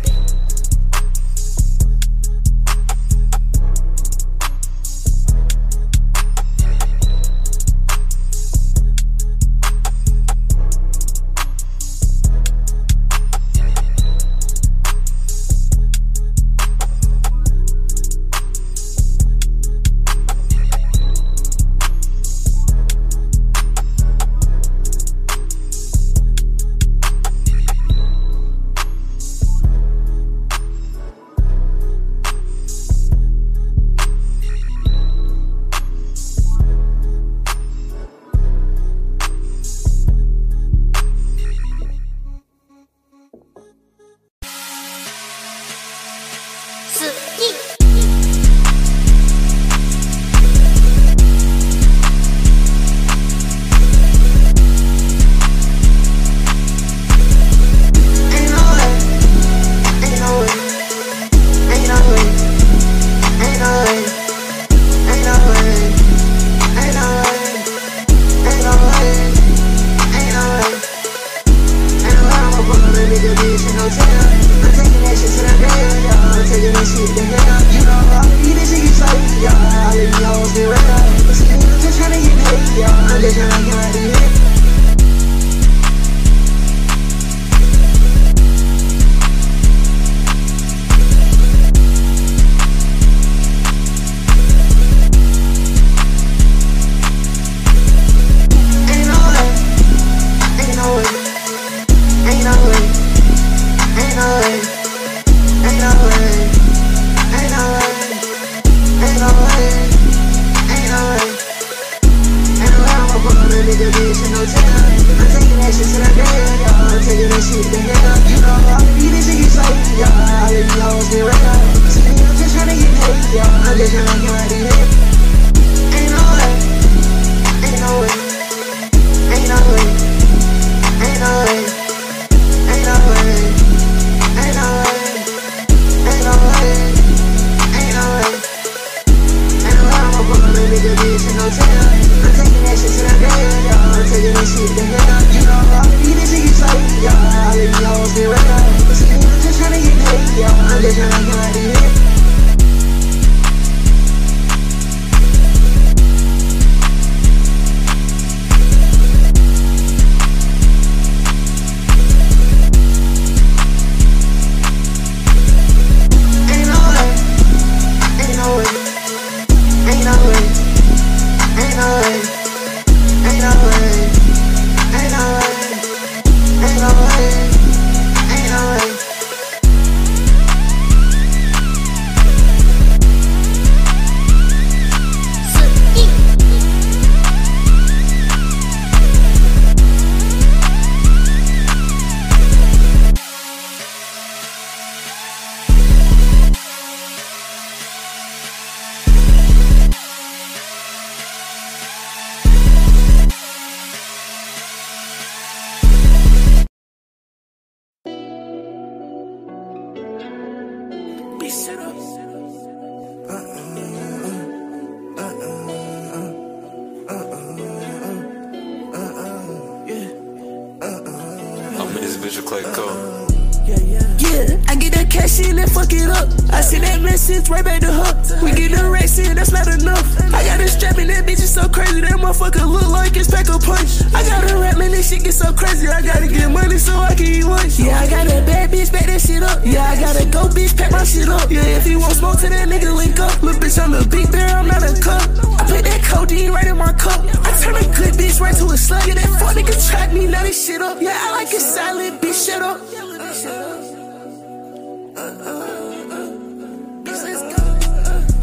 shit up.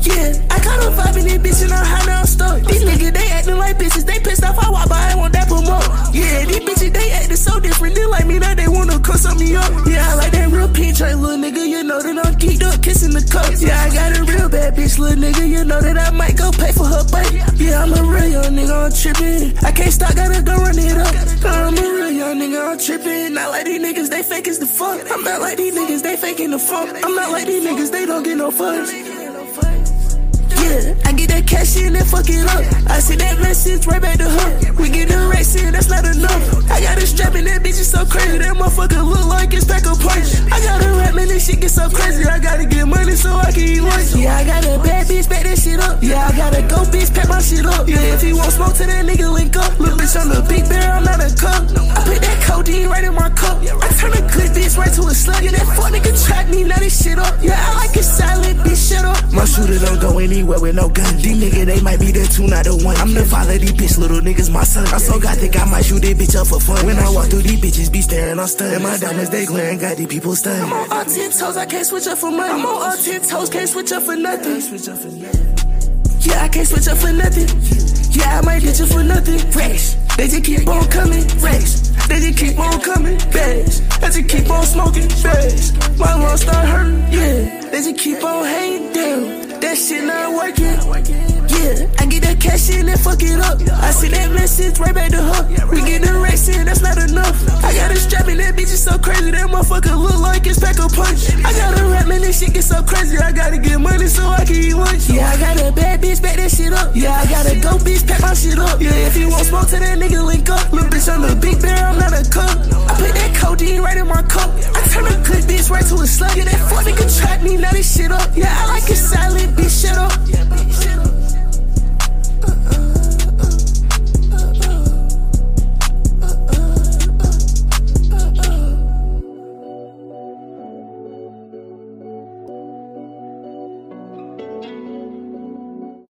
Yeah, I caught a vibe in that bitch and I'm high now I'm stuck. These niggas, they acting like bitches. They pissed off, I walk by, I want that put up. Yeah, these bitches, they acting so different. They like me now, they wanna cuss on me up. Yeah, I like that real pinch, right, little nigga. You know that I'm geeked up, kissing the cup. Yeah, I got a real bad bitch, little nigga. You know that I might go pay for her bike. Yeah, I'm a real young nigga, I'm tripping. I can't stop, gotta go run it up. I'm a real young nigga, I'm trippin'. Not like these niggas, they fake as the fuck. I'm not like these niggas, they faking the fuck. I'm not like these niggas, they don't get no fucks. Yeah, I get that cash in and fuck it up. I see that message right back to her. We get the racks in, that's not enough. I got a strap and that bitch is so crazy. That motherfucker look like it's pack a punch. I got a rap man, this shit get so crazy. I gotta get money so I can eat lunch. Yeah, I got a bad bitch, back that shit up. Yeah, I got a go bitch, pack my shit up. Yeah, if he want smoke to that nigga, link up. Little bitch, I'm the big bear, I'm not a cup. I put that codeine right in my cup. I turn a good bitch right to a slut. Yeah, that fuck nigga track me, now this shit up. Yeah, I like it silent, bitch, shut up. My shooter don't go anywhere with no gun. These niggas, they might be the two, not the one. I'm the father, these bitch, little niggas, my son. I so got think I might shoot this bitch up for fun. When I walk through these bitches, be staring, I'm stunned. And my diamonds, they glaring, got these people stunned. I'm on all ten toes, I can't switch up for money. I'm on all ten toes, can't switch up for nothing. Yeah, I can't switch up for nothing. Yeah, I might hit you for nothing. Fresh. They just keep on coming. Fresh. They just keep on coming. Bags. They just keep on smoking. Bags. My lungs start hurting. Yeah. They just keep on hating. down. That shit not working. Yeah, I get that cash in and fuck it up. I see that message right back to her. We get the racks in, that's not enough. I got a strap and that bitch is so crazy. That motherfucker look like it's pack a punch. I got a rap man, this shit get so crazy. I gotta get money so I can eat lunch. Yeah, I got a bad bitch, back that shit up. Yeah, I gotta go bitch, pack my shit up. Yeah, if you want smoke to that nigga, link up. Little bitch, I'm the big bear, I'm not a cup. I put that codeine right in my cup. I turn a good bitch right to a slug. Yeah, that fuck nigga track me, now this shit up. Yeah, I like it silent, be shut up.